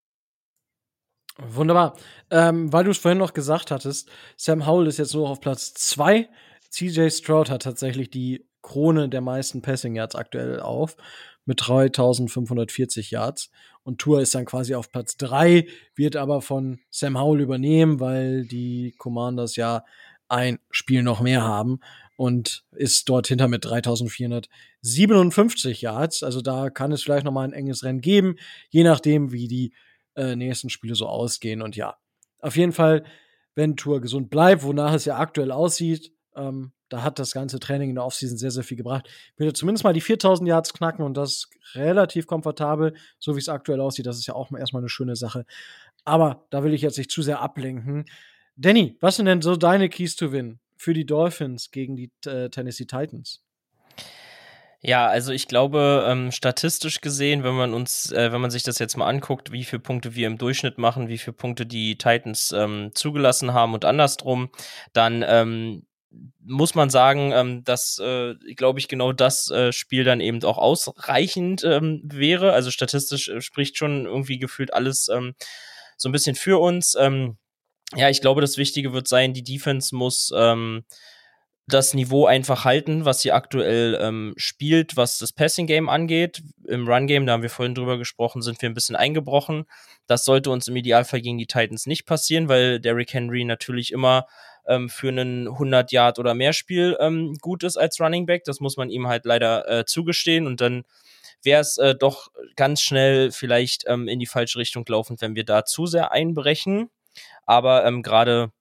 Wunderbar. Ähm, weil du es vorhin noch gesagt hattest, Sam Howell ist jetzt nur auf Platz 2. CJ Stroud hat tatsächlich die Krone der meisten Passing Yards aktuell auf mit 3540 Yards. Und Tour ist dann quasi auf Platz 3, wird aber von Sam Howell übernehmen, weil die Commanders ja ein Spiel noch mehr haben und ist dort hinter mit 3457 Yards. Also da kann es vielleicht noch mal ein enges Rennen geben, je nachdem, wie die äh, nächsten Spiele so ausgehen. Und ja, auf jeden Fall, wenn Tour gesund bleibt, wonach es ja aktuell aussieht, ähm, da hat das ganze Training in der Offseason sehr, sehr viel gebracht. Will er zumindest mal die 4000 Yards knacken und das relativ komfortabel, so wie es aktuell aussieht. Das ist ja auch erstmal eine schöne Sache. Aber da will ich jetzt nicht zu sehr ablenken. Danny, was sind denn so deine Keys to Win für die Dolphins gegen die äh, Tennessee Titans? Ja, also ich glaube, ähm, statistisch gesehen, wenn man uns, äh, wenn man sich das jetzt mal anguckt, wie viele Punkte wir im Durchschnitt machen, wie viele Punkte die Titans ähm, zugelassen haben und andersrum, dann ähm, muss man sagen, ähm, dass, äh, glaube ich, genau das äh, Spiel dann eben auch ausreichend ähm, wäre. Also statistisch äh, spricht schon irgendwie gefühlt alles ähm, so ein bisschen für uns. Ähm, ja, ich glaube, das Wichtige wird sein, die Defense muss ähm, das Niveau einfach halten, was sie aktuell ähm, spielt, was das Passing Game angeht. Im Run Game, da haben wir vorhin drüber gesprochen, sind wir ein bisschen eingebrochen. Das sollte uns im Idealfall gegen die Titans nicht passieren, weil Derrick Henry natürlich immer ähm, für einen 100 Yard oder mehr Spiel ähm, gut ist als Running Back. Das muss man ihm halt leider äh, zugestehen und dann wäre es äh, doch ganz schnell vielleicht ähm, in die falsche Richtung laufend, wenn wir da zu sehr einbrechen. Aber ähm, gerade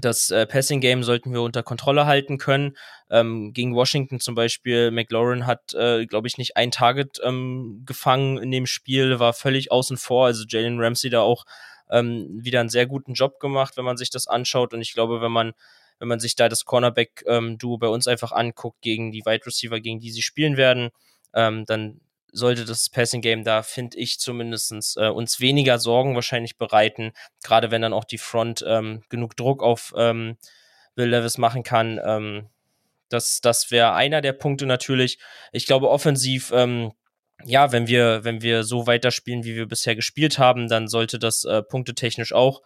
das äh, Passing Game sollten wir unter Kontrolle halten können. Ähm, gegen Washington zum Beispiel, McLaurin hat, äh, glaube ich, nicht ein Target ähm, gefangen in dem Spiel, war völlig außen vor. Also Jalen Ramsey da auch ähm, wieder einen sehr guten Job gemacht, wenn man sich das anschaut. Und ich glaube, wenn man, wenn man sich da das Cornerback-Duo bei uns einfach anguckt gegen die Wide Receiver, gegen die sie spielen werden, ähm, dann sollte das Passing Game da, finde ich zumindest, äh, uns weniger Sorgen wahrscheinlich bereiten, gerade wenn dann auch die Front ähm, genug Druck auf ähm, Will Levis machen kann. Ähm, das das wäre einer der Punkte natürlich. Ich glaube, offensiv, ähm, ja, wenn wir, wenn wir so weiterspielen, wie wir bisher gespielt haben, dann sollte das äh, punktetechnisch auch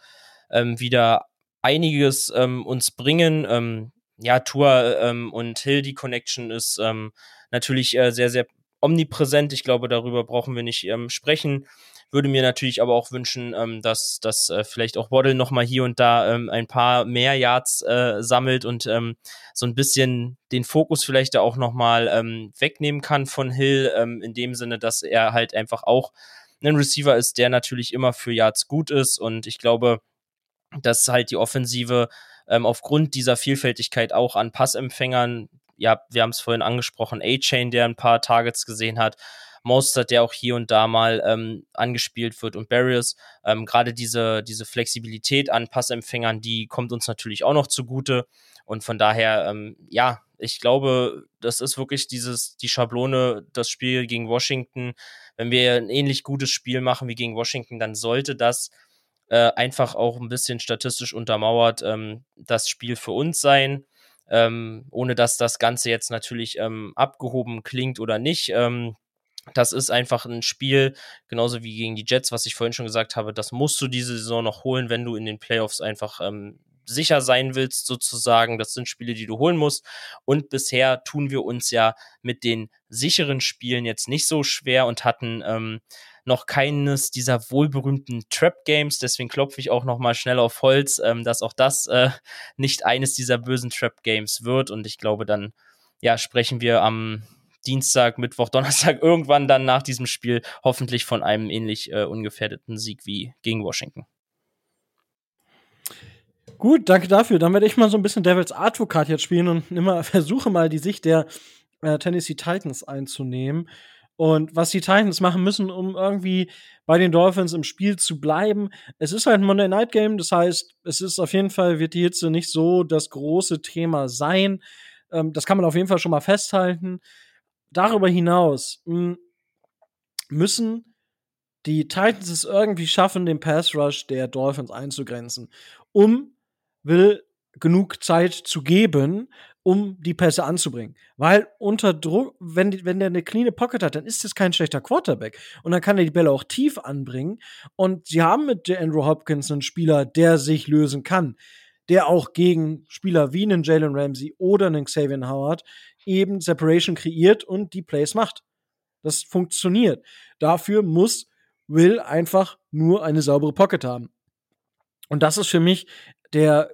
ähm, wieder einiges ähm, uns bringen. Ähm, ja, Tour ähm, und Hill, die Connection ist ähm, natürlich äh, sehr, sehr omnipräsent. Ich glaube, darüber brauchen wir nicht ähm, sprechen. Würde mir natürlich aber auch wünschen, ähm, dass, dass äh, vielleicht auch Waddle noch mal hier und da ähm, ein paar mehr Yards äh, sammelt und ähm, so ein bisschen den Fokus vielleicht da auch noch mal ähm, wegnehmen kann von Hill, ähm, in dem Sinne, dass er halt einfach auch ein Receiver ist, der natürlich immer für Yards gut ist. Und ich glaube, dass halt die Offensive ähm, aufgrund dieser Vielfältigkeit auch an Passempfängern, ja, wir haben es vorhin angesprochen, A-Chain, der ein paar Targets gesehen hat, Mostert, der auch hier und da mal ähm, angespielt wird und Barriers. Ähm, Gerade diese, diese Flexibilität an Passempfängern, die kommt uns natürlich auch noch zugute. Und von daher, ähm, ja, ich glaube, das ist wirklich dieses, die Schablone, das Spiel gegen Washington. Wenn wir ein ähnlich gutes Spiel machen wie gegen Washington, dann sollte das äh, einfach auch ein bisschen statistisch untermauert ähm, das Spiel für uns sein. Ähm, ohne dass das Ganze jetzt natürlich ähm, abgehoben klingt oder nicht. Ähm, das ist einfach ein Spiel, genauso wie gegen die Jets, was ich vorhin schon gesagt habe, das musst du diese Saison noch holen, wenn du in den Playoffs einfach ähm, sicher sein willst, sozusagen. Das sind Spiele, die du holen musst. Und bisher tun wir uns ja mit den sicheren Spielen jetzt nicht so schwer und hatten ähm, noch keines dieser wohlberühmten Trap-Games. Deswegen klopfe ich auch noch mal schnell auf Holz, ähm, dass auch das äh, nicht eines dieser bösen Trap-Games wird. Und ich glaube, dann ja, sprechen wir am Dienstag, Mittwoch, Donnerstag irgendwann dann nach diesem Spiel hoffentlich von einem ähnlich äh, ungefährdeten Sieg wie gegen Washington. Gut, danke dafür. Dann werde ich mal so ein bisschen Devils Advokat jetzt spielen und immer versuche mal die Sicht der äh, Tennessee Titans einzunehmen. Und was die Titans machen müssen, um irgendwie bei den Dolphins im Spiel zu bleiben. Es ist halt ein Monday Night Game, das heißt, es ist auf jeden Fall, wird die Hitze nicht so das große Thema sein. Ähm, das kann man auf jeden Fall schon mal festhalten darüber hinaus hm, müssen die Titans es irgendwie schaffen, den Pass Rush der Dolphins einzugrenzen, um Will genug Zeit zu geben, um die Pässe anzubringen. Weil unter Druck, wenn, wenn der eine cleane Pocket hat, dann ist das kein schlechter Quarterback. Und dann kann er die Bälle auch tief anbringen. Und sie haben mit Andrew Hopkins einen Spieler, der sich lösen kann. Der auch gegen Spieler wie einen Jalen Ramsey oder einen Xavier Howard eben Separation kreiert und die Plays macht. Das funktioniert. Dafür muss Will einfach nur eine saubere Pocket haben. Und das ist für mich der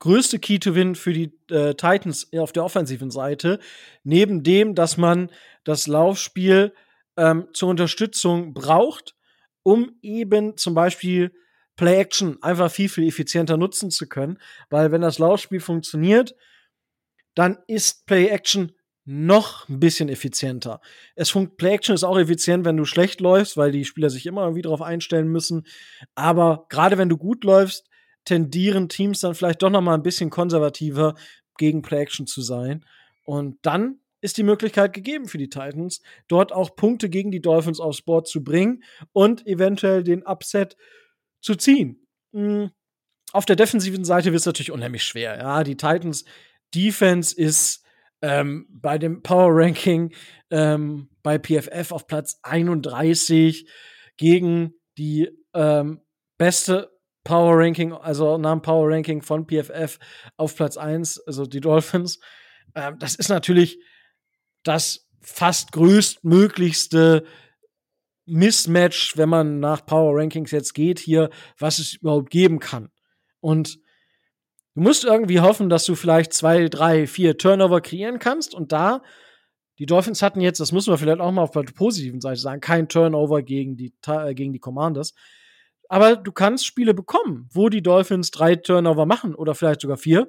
größte Key to Win für die äh, Titans auf der offensiven Seite. Neben dem, dass man das Laufspiel ähm, zur Unterstützung braucht, um eben zum Beispiel Play Action einfach viel, viel effizienter nutzen zu können. Weil wenn das Laufspiel funktioniert, dann ist Play Action noch ein bisschen effizienter. Es Play Action ist auch effizient, wenn du schlecht läufst, weil die Spieler sich immer irgendwie darauf einstellen müssen. Aber gerade wenn du gut läufst, tendieren Teams dann vielleicht doch noch mal ein bisschen konservativer gegen Play Action zu sein. Und dann ist die Möglichkeit gegeben für die Titans, dort auch Punkte gegen die Dolphins aufs Board zu bringen und eventuell den Upset zu ziehen. Mhm. Auf der defensiven Seite wird es natürlich unheimlich schwer. Ja, die Titans Defense ist ähm, bei dem Power Ranking ähm, bei PFF auf Platz 31 gegen die ähm, beste Power Ranking, also dem Power Ranking von PFF auf Platz 1, also die Dolphins. Ähm, das ist natürlich das fast größtmöglichste Mismatch, wenn man nach Power Rankings jetzt geht, hier, was es überhaupt geben kann. Und Du musst irgendwie hoffen, dass du vielleicht zwei, drei, vier Turnover kreieren kannst und da die Dolphins hatten jetzt, das müssen wir vielleicht auch mal auf der positiven Seite sagen, kein Turnover gegen die, äh, gegen die Commanders. Aber du kannst Spiele bekommen, wo die Dolphins drei Turnover machen oder vielleicht sogar vier.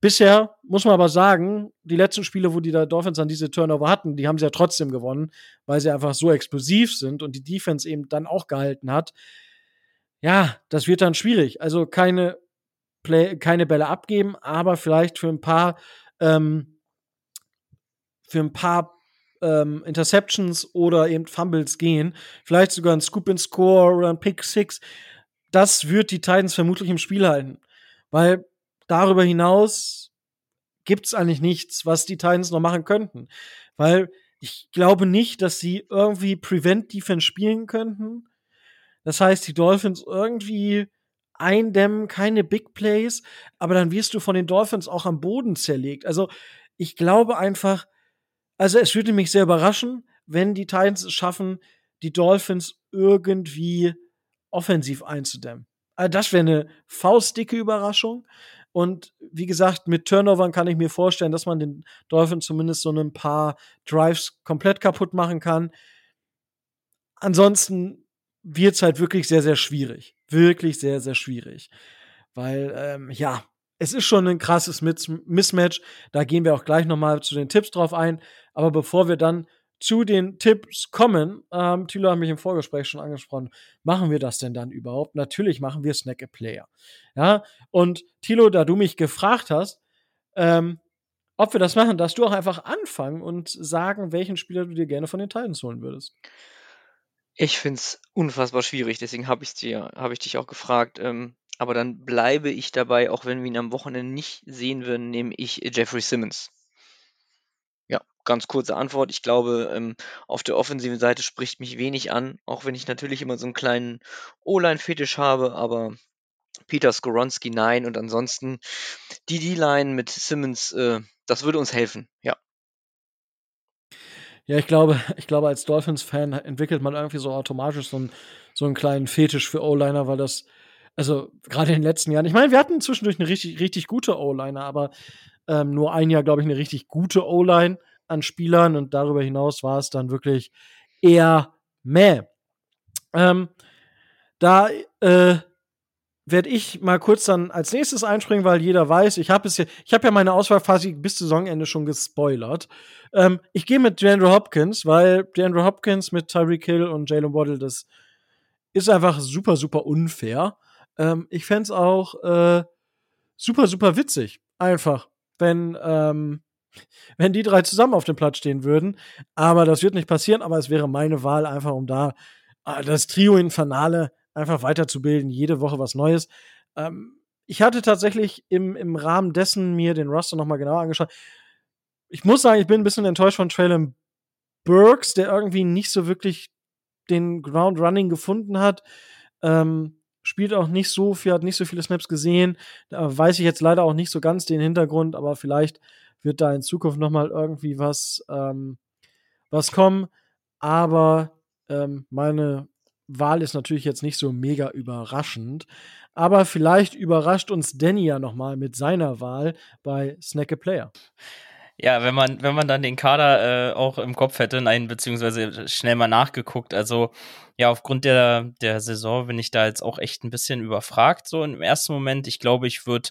Bisher muss man aber sagen, die letzten Spiele, wo die Dolphins dann diese Turnover hatten, die haben sie ja trotzdem gewonnen, weil sie einfach so explosiv sind und die Defense eben dann auch gehalten hat. Ja, das wird dann schwierig. Also keine Play, keine Bälle abgeben, aber vielleicht für ein paar, ähm, für ein paar ähm, Interceptions oder eben Fumbles gehen, vielleicht sogar ein Scoop and Score oder ein Pick Six, das wird die Titans vermutlich im Spiel halten. Weil darüber hinaus gibt's eigentlich nichts, was die Titans noch machen könnten. Weil ich glaube nicht, dass sie irgendwie Prevent Defense spielen könnten. Das heißt, die Dolphins irgendwie eindämmen, keine Big Plays, aber dann wirst du von den Dolphins auch am Boden zerlegt. Also ich glaube einfach, also es würde mich sehr überraschen, wenn die Titans es schaffen, die Dolphins irgendwie offensiv einzudämmen. Also das wäre eine faustdicke Überraschung. Und wie gesagt, mit Turnovern kann ich mir vorstellen, dass man den Dolphins zumindest so ein paar Drives komplett kaputt machen kann. Ansonsten wird es halt wirklich sehr, sehr schwierig. Wirklich sehr, sehr schwierig. Weil, ähm, ja, es ist schon ein krasses Mismatch. Da gehen wir auch gleich noch mal zu den Tipps drauf ein. Aber bevor wir dann zu den Tipps kommen, ähm, Thilo hat mich im Vorgespräch schon angesprochen, machen wir das denn dann überhaupt? Natürlich machen wir Snack a Player. Ja, und Thilo, da du mich gefragt hast, ähm, ob wir das machen, darfst du auch einfach anfangen und sagen, welchen Spieler du dir gerne von den Titans holen würdest. Ich finde es unfassbar schwierig, deswegen habe ich ich dich auch gefragt, ähm, aber dann bleibe ich dabei, auch wenn wir ihn am Wochenende nicht sehen würden, nehme ich Jeffrey Simmons. Ja, ganz kurze Antwort. Ich glaube, ähm, auf der offensiven Seite spricht mich wenig an, auch wenn ich natürlich immer so einen kleinen O-Line-Fetisch habe, aber Peter Skoronski nein und ansonsten die D-Line mit Simmons, äh, das würde uns helfen, ja. Ja, ich glaube, ich glaube, als Dolphins-Fan entwickelt man irgendwie so automatisch so einen, so einen kleinen Fetisch für O-Liner, weil das, also gerade in den letzten Jahren, ich meine, wir hatten zwischendurch eine richtig, richtig gute O-Liner, aber ähm, nur ein Jahr, glaube ich, eine richtig gute O-Line an Spielern und darüber hinaus war es dann wirklich eher meh. Ähm, da äh, werde ich mal kurz dann als nächstes einspringen, weil jeder weiß, ich habe es ja, meine Auswahl quasi bis Saisonende schon gespoilert. Ähm, ich gehe mit DeAndre Hopkins, weil DeAndre Hopkins mit Tyreek Hill und Jalen Waddle, das ist einfach super, super unfair. Ähm, ich fände es auch äh, super, super witzig, einfach, wenn ähm, wenn die drei zusammen auf dem Platz stehen würden. Aber das wird nicht passieren, aber es wäre meine Wahl, einfach um da äh, das Trio Infernale einfach weiterzubilden, jede Woche was Neues. Ähm, ich hatte tatsächlich im, im Rahmen dessen mir den Roster nochmal genauer angeschaut. Ich muss sagen, ich bin ein bisschen enttäuscht von Traylon Burks, der irgendwie nicht so wirklich den Ground Running gefunden hat. Ähm, spielt auch nicht so viel, hat nicht so viele Snaps gesehen. Da weiß ich jetzt leider auch nicht so ganz den Hintergrund, aber vielleicht wird da in Zukunft nochmal irgendwie was, ähm, was kommen. Aber ähm, meine Wahl ist natürlich jetzt nicht so mega überraschend. Aber vielleicht überrascht uns Danny ja nochmal mit seiner Wahl bei Snack a Player. Ja, wenn man, wenn man dann den Kader äh, auch im Kopf hätte, nein, beziehungsweise schnell mal nachgeguckt. Also, ja, aufgrund der, der Saison bin ich da jetzt auch echt ein bisschen überfragt, so im ersten Moment. Ich glaube, ich würde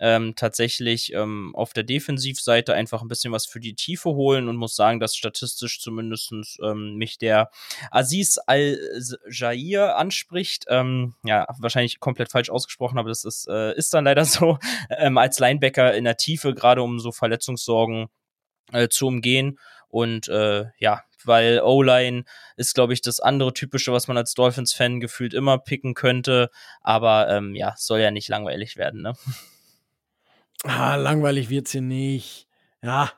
ähm, tatsächlich ähm, auf der Defensivseite einfach ein bisschen was für die Tiefe holen und muss sagen, dass statistisch zumindest ähm, mich der Aziz Al-Jair anspricht. Ähm, ja, wahrscheinlich komplett falsch ausgesprochen, aber das ist, äh, ist dann leider so. Ähm, als Linebacker in der Tiefe, gerade um so Verletzungssorgen äh, zu umgehen. Und äh, ja, weil O-Line ist, glaube ich, das andere typische, was man als Dolphins-Fan gefühlt immer picken könnte. Aber ähm, ja, soll ja nicht langweilig werden, ne? Ah, langweilig wird's hier nicht. Ja.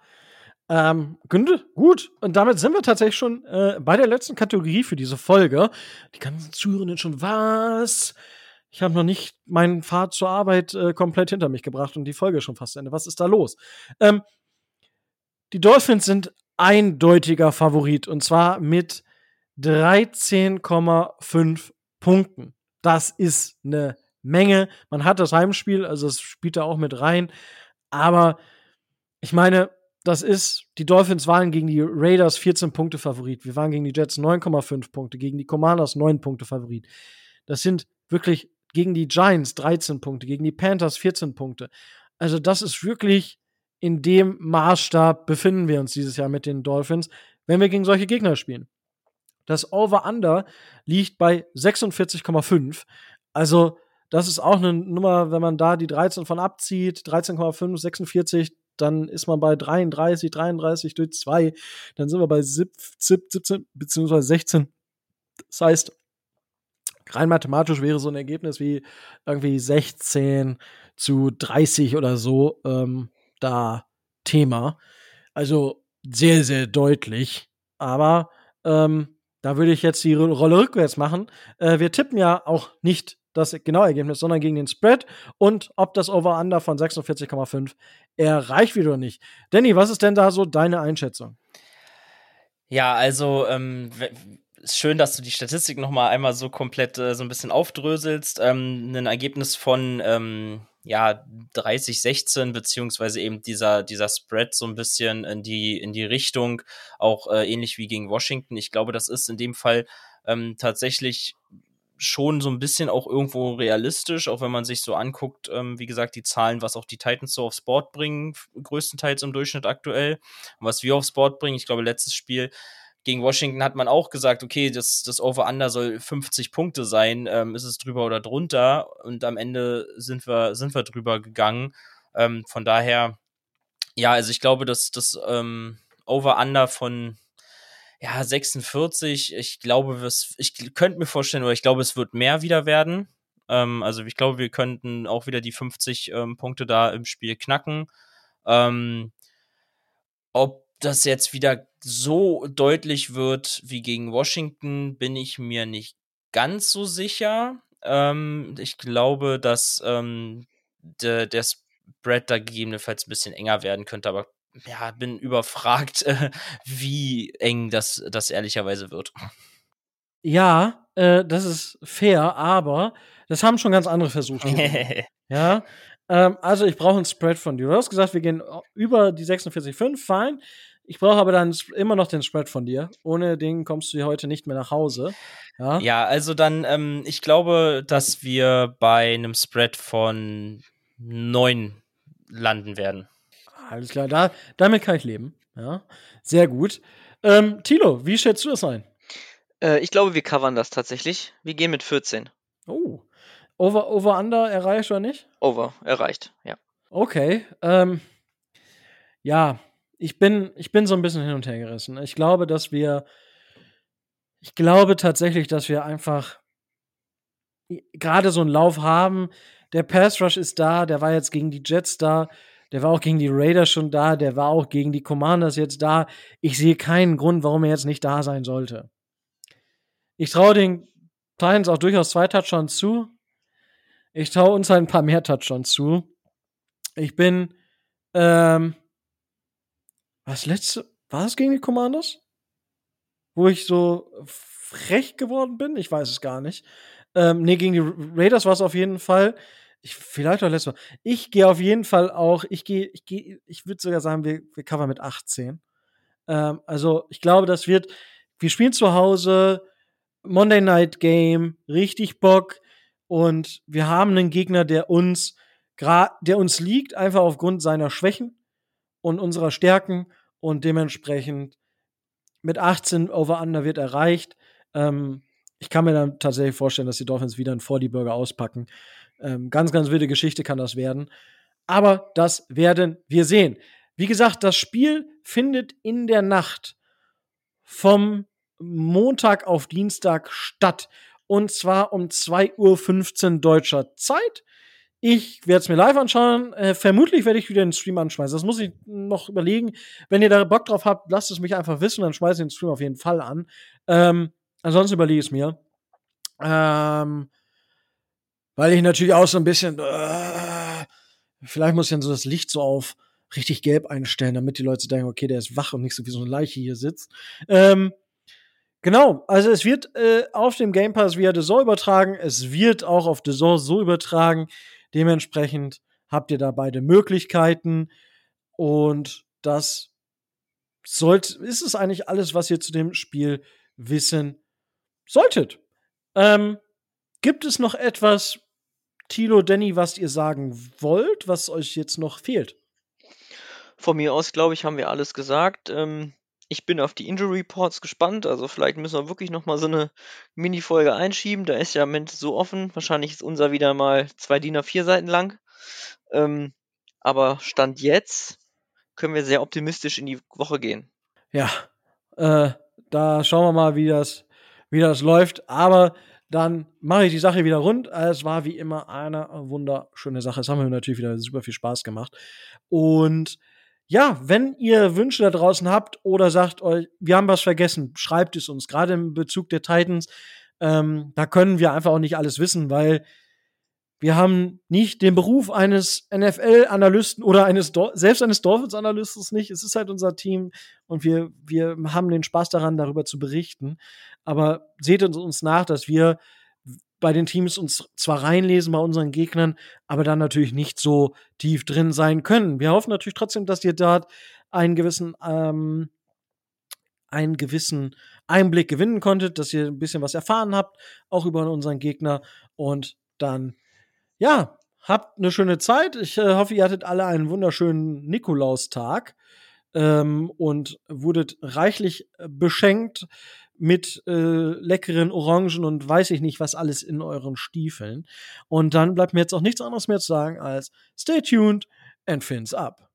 Ähm, Günde, gut. Und damit sind wir tatsächlich schon äh, bei der letzten Kategorie für diese Folge. Die ganzen Zuhörenden schon, was? Ich habe noch nicht meinen Pfad zur Arbeit äh, komplett hinter mich gebracht und die Folge ist schon fast zu Ende. Was ist da los? Ähm, die Dolphins sind eindeutiger Favorit und zwar mit 13,5 Punkten. Das ist eine Menge. Man hat das Heimspiel, also es spielt da auch mit rein. Aber ich meine, das ist, die Dolphins waren gegen die Raiders 14 Punkte Favorit. Wir waren gegen die Jets 9,5 Punkte, gegen die Commanders 9 Punkte Favorit. Das sind wirklich gegen die Giants 13 Punkte, gegen die Panthers 14 Punkte. Also das ist wirklich in dem Maßstab befinden wir uns dieses Jahr mit den Dolphins, wenn wir gegen solche Gegner spielen. Das Over-Under liegt bei 46,5. Also das ist auch eine Nummer, wenn man da die 13 von abzieht, 13,5, 46, dann ist man bei 33, 33 durch 2, dann sind wir bei 17, 17 beziehungsweise 16. Das heißt, rein mathematisch wäre so ein Ergebnis wie irgendwie 16 zu 30 oder so ähm, da Thema. Also sehr, sehr deutlich. Aber ähm, da würde ich jetzt die Rolle rückwärts machen. Äh, wir tippen ja auch nicht das genaue Ergebnis, sondern gegen den Spread und ob das Over-Under von 46,5 erreicht wird oder nicht. Danny, was ist denn da so deine Einschätzung? Ja, also ähm, schön, dass du die Statistik noch mal einmal so komplett äh, so ein bisschen aufdröselst. Ähm, ein Ergebnis von ähm, ja 30, 16 beziehungsweise eben dieser dieser Spread so ein bisschen in die in die Richtung auch äh, ähnlich wie gegen Washington. Ich glaube, das ist in dem Fall ähm, tatsächlich schon so ein bisschen auch irgendwo realistisch, auch wenn man sich so anguckt, ähm, wie gesagt, die Zahlen, was auch die Titans so aufs Board bringen, größtenteils im Durchschnitt aktuell, was wir aufs Board bringen. Ich glaube, letztes Spiel gegen Washington hat man auch gesagt, okay, das, das Over-Under soll 50 Punkte sein, ähm, ist es drüber oder drunter und am Ende sind wir, sind wir drüber gegangen. Ähm, von daher, ja, also ich glaube, dass das ähm, Over-Under von ja, 46, ich glaube, ich könnte mir vorstellen, oder ich glaube, es wird mehr wieder werden. Ähm, also ich glaube, wir könnten auch wieder die 50 ähm, Punkte da im Spiel knacken. Ähm, ob das jetzt wieder so deutlich wird wie gegen Washington, bin ich mir nicht ganz so sicher. Ähm, ich glaube, dass ähm, de, der Spread da gegebenenfalls ein bisschen enger werden könnte, aber ja, bin überfragt, äh, wie eng das, das ehrlicherweise wird. Ja, äh, das ist fair, aber das haben schon ganz andere versucht. ja, ähm, also ich brauche ein Spread von dir. Du hast gesagt, wir gehen über die 46,5, fein. Ich brauche aber dann immer noch den Spread von dir. Ohne den kommst du hier heute nicht mehr nach Hause. Ja, ja also dann, ähm, ich glaube, dass wir bei einem Spread von 9 landen werden. Alles klar, da, damit kann ich leben. Ja, sehr gut. Ähm, Tilo, wie schätzt du das ein? Äh, ich glaube, wir covern das tatsächlich. Wir gehen mit 14. Oh. Over, over, under erreicht oder nicht? Over, erreicht, ja. Okay. Ähm, ja, ich bin, ich bin so ein bisschen hin und her gerissen. Ich glaube, dass wir, ich glaube tatsächlich, dass wir einfach gerade so einen Lauf haben. Der Pass Rush ist da, der war jetzt gegen die Jets da, der war auch gegen die Raiders schon da, der war auch gegen die Commanders jetzt da. Ich sehe keinen Grund, warum er jetzt nicht da sein sollte. Ich traue den Titans auch durchaus zwei Touchdowns zu. Ich traue uns ein paar mehr Touchdowns zu. Ich bin, ähm, was letzte, war es gegen die Commanders? Wo ich so frech geworden bin? Ich weiß es gar nicht. Ähm, nee, gegen die Raiders war es auf jeden Fall. Ich, vielleicht auch letztes Mal. Ich gehe auf jeden Fall auch, ich gehe, ich gehe, ich würde sogar sagen, wir, wir cover mit 18. Ähm, also, ich glaube, das wird, wir spielen zu Hause, Monday Night Game, richtig Bock und wir haben einen Gegner, der uns, der uns liegt, einfach aufgrund seiner Schwächen und unserer Stärken und dementsprechend mit 18 Over-Under wird erreicht. Ähm, ich kann mir dann tatsächlich vorstellen, dass die Dolphins wieder einen 40 Burger auspacken. Ähm, ganz, ganz wilde Geschichte kann das werden. Aber das werden wir sehen. Wie gesagt, das Spiel findet in der Nacht vom Montag auf Dienstag statt. Und zwar um 2.15 Uhr deutscher Zeit. Ich werde es mir live anschauen. Äh, vermutlich werde ich wieder den Stream anschmeißen. Das muss ich noch überlegen. Wenn ihr da Bock drauf habt, lasst es mich einfach wissen, dann schmeiße ich den Stream auf jeden Fall an. Ähm, ansonsten überlege ich es mir. Ähm, weil ich natürlich auch so ein bisschen, äh, vielleicht muss ich dann so das Licht so auf richtig gelb einstellen, damit die Leute denken, okay, der ist wach und nicht so wie so eine Leiche hier sitzt. Ähm, Genau, also es wird äh, auf dem Game Pass via The Zone übertragen, es wird auch auf The Zone so übertragen. Dementsprechend habt ihr da beide Möglichkeiten. Und das sollte, ist es eigentlich alles, was ihr zu dem Spiel wissen solltet. Ähm, gibt es noch etwas, Tilo, Danny, was ihr sagen wollt, was euch jetzt noch fehlt? Von mir aus, glaube ich, haben wir alles gesagt. Ähm, ich bin auf die Injury Reports gespannt. Also vielleicht müssen wir wirklich noch mal so eine Mini-Folge einschieben. Da ist ja im Moment so offen. Wahrscheinlich ist unser wieder mal zwei DIN A4 Seiten lang. Ähm, aber Stand jetzt können wir sehr optimistisch in die Woche gehen. Ja, äh, da schauen wir mal, wie das, wie das läuft. Aber dann mache ich die Sache wieder rund. Es war wie immer eine wunderschöne Sache. Es haben mir natürlich wieder super viel Spaß gemacht. Und ja, wenn ihr Wünsche da draußen habt oder sagt euch, wir haben was vergessen, schreibt es uns. Gerade im Bezug der Titans, ähm, da können wir einfach auch nicht alles wissen, weil wir haben nicht den Beruf eines NFL-Analysten oder eines selbst eines Dolphins-Analystes nicht. Es ist halt unser Team und wir, wir haben den Spaß daran, darüber zu berichten. Aber seht uns, nach, dass wir bei den Teams uns zwar reinlesen bei unseren Gegnern, aber dann natürlich nicht so tief drin sein können. Wir hoffen natürlich trotzdem, dass ihr dort einen gewissen ähm, einen gewissen Einblick gewinnen konntet, dass ihr ein bisschen was erfahren habt, auch über unseren Gegner. Und dann ja, habt eine schöne Zeit. Ich äh, hoffe, ihr hattet alle einen wunderschönen Nikolaustag ähm, und wurdet reichlich äh, beschenkt mit äh, leckeren Orangen und weiß ich nicht, was alles in euren Stiefeln. Und dann bleibt mir jetzt auch nichts anderes mehr zu sagen als stay tuned and fins up.